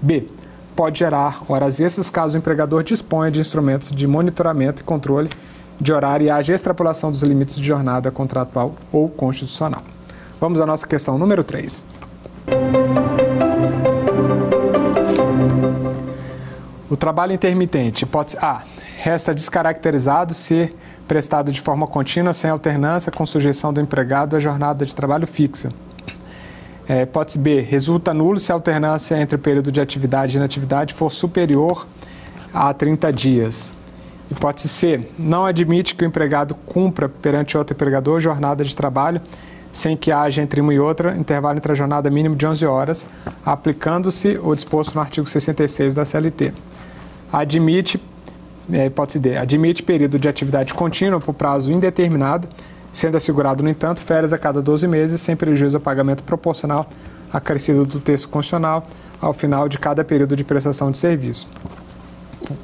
B. Pode gerar horas extras caso o empregador disponha de instrumentos de monitoramento e controle de horário e haja extrapolação dos limites de jornada contratual ou constitucional. Vamos à nossa questão número 3. O trabalho intermitente, hipótese A, resta descaracterizado se prestado de forma contínua, sem alternância, com sujeição do empregado à jornada de trabalho fixa. É, hipótese B, resulta nulo se a alternância entre o período de atividade e inatividade for superior a 30 dias. Hipótese C, não admite que o empregado cumpra perante outro empregador jornada de trabalho sem que haja entre uma e outra intervalo entre a jornada mínimo de 11 horas, aplicando-se o disposto no artigo 66 da CLT. Admite é, hipótese D, admite período de atividade contínua por prazo indeterminado, sendo assegurado, no entanto, férias a cada 12 meses, sem prejuízo ao pagamento proporcional acrescido do texto constitucional ao final de cada período de prestação de serviço.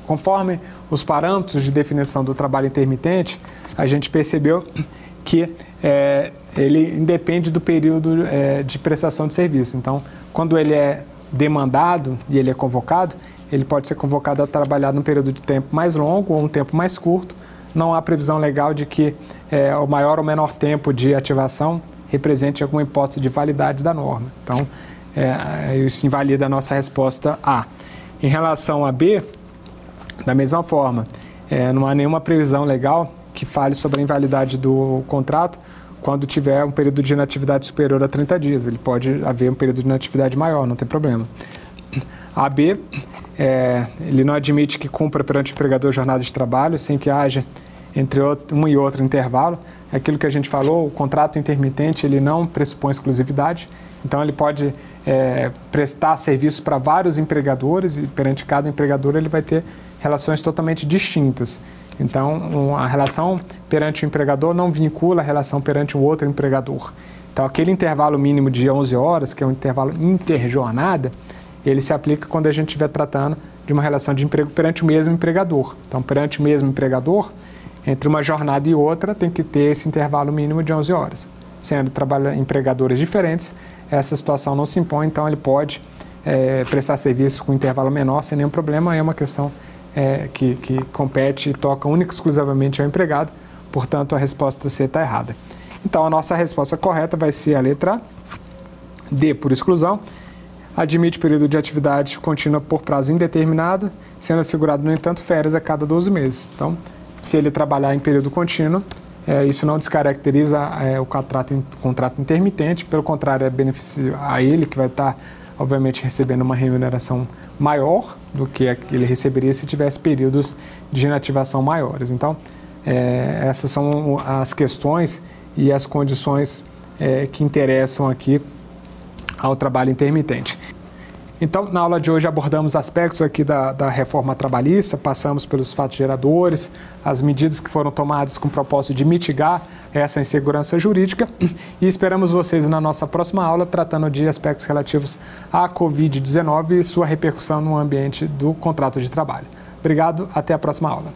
Conforme os parâmetros de definição do trabalho intermitente, a gente percebeu que é, ele independe do período é, de prestação de serviço. Então, quando ele é demandado e ele é convocado, ele pode ser convocado a trabalhar num período de tempo mais longo ou um tempo mais curto. Não há previsão legal de que é, o maior ou menor tempo de ativação represente alguma hipótese de validade da norma. Então, é, isso invalida a nossa resposta A. Em relação a B, da mesma forma, é, não há nenhuma previsão legal que fale sobre a invalidade do contrato quando tiver um período de inatividade superior a 30 dias. Ele pode haver um período de inatividade maior, não tem problema. A B, é, ele não admite que cumpra perante o empregador jornada de trabalho sem que haja entre um e outro intervalo. Aquilo que a gente falou, o contrato intermitente ele não pressupõe exclusividade, então ele pode é, prestar serviço para vários empregadores e perante cada empregador ele vai ter relações totalmente distintas. Então, a relação perante o empregador não vincula a relação perante o outro empregador. Então, aquele intervalo mínimo de 11 horas, que é um intervalo interjornada, ele se aplica quando a gente estiver tratando de uma relação de emprego perante o mesmo empregador. Então, perante o mesmo empregador, entre uma jornada e outra, tem que ter esse intervalo mínimo de 11 horas. Sendo empregadores diferentes, essa situação não se impõe, então ele pode é, prestar serviço com intervalo menor sem nenhum problema, é uma questão é, que, que compete e toca única e exclusivamente ao empregado, portanto a resposta C está errada. Então a nossa resposta correta vai ser a letra D, por exclusão. Admite período de atividade contínua por prazo indeterminado, sendo assegurado, no entanto, férias a cada 12 meses. Então, se ele trabalhar em período contínuo, é, isso não descaracteriza é, o contrato, contrato intermitente, pelo contrário, é benefício a ele que vai estar obviamente recebendo uma remuneração maior do que ele receberia se tivesse períodos de inativação maiores. Então, é, essas são as questões e as condições é, que interessam aqui ao trabalho intermitente. Então, na aula de hoje abordamos aspectos aqui da, da, reforma trabalhista, passamos pelos fatos geradores, as medidas que foram tomadas com o propósito de mitigar essa insegurança jurídica e esperamos vocês na nossa próxima aula tratando de aspectos relativos à Covid-19 e sua repercussão no ambiente do contrato de trabalho. Obrigado, até a próxima aula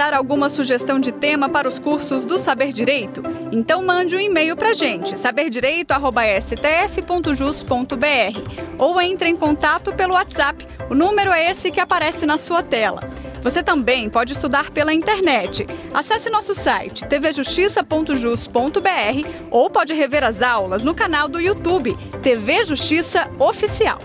dar alguma sugestão de tema para os cursos do Saber Direito? Então mande um e-mail para gente, saberdireito.stf.jus.br ou entre em contato pelo WhatsApp. O número é esse que aparece na sua tela. Você também pode estudar pela internet. Acesse nosso site tvjustiça.jus.br ou pode rever as aulas no canal do YouTube TV Justiça Oficial.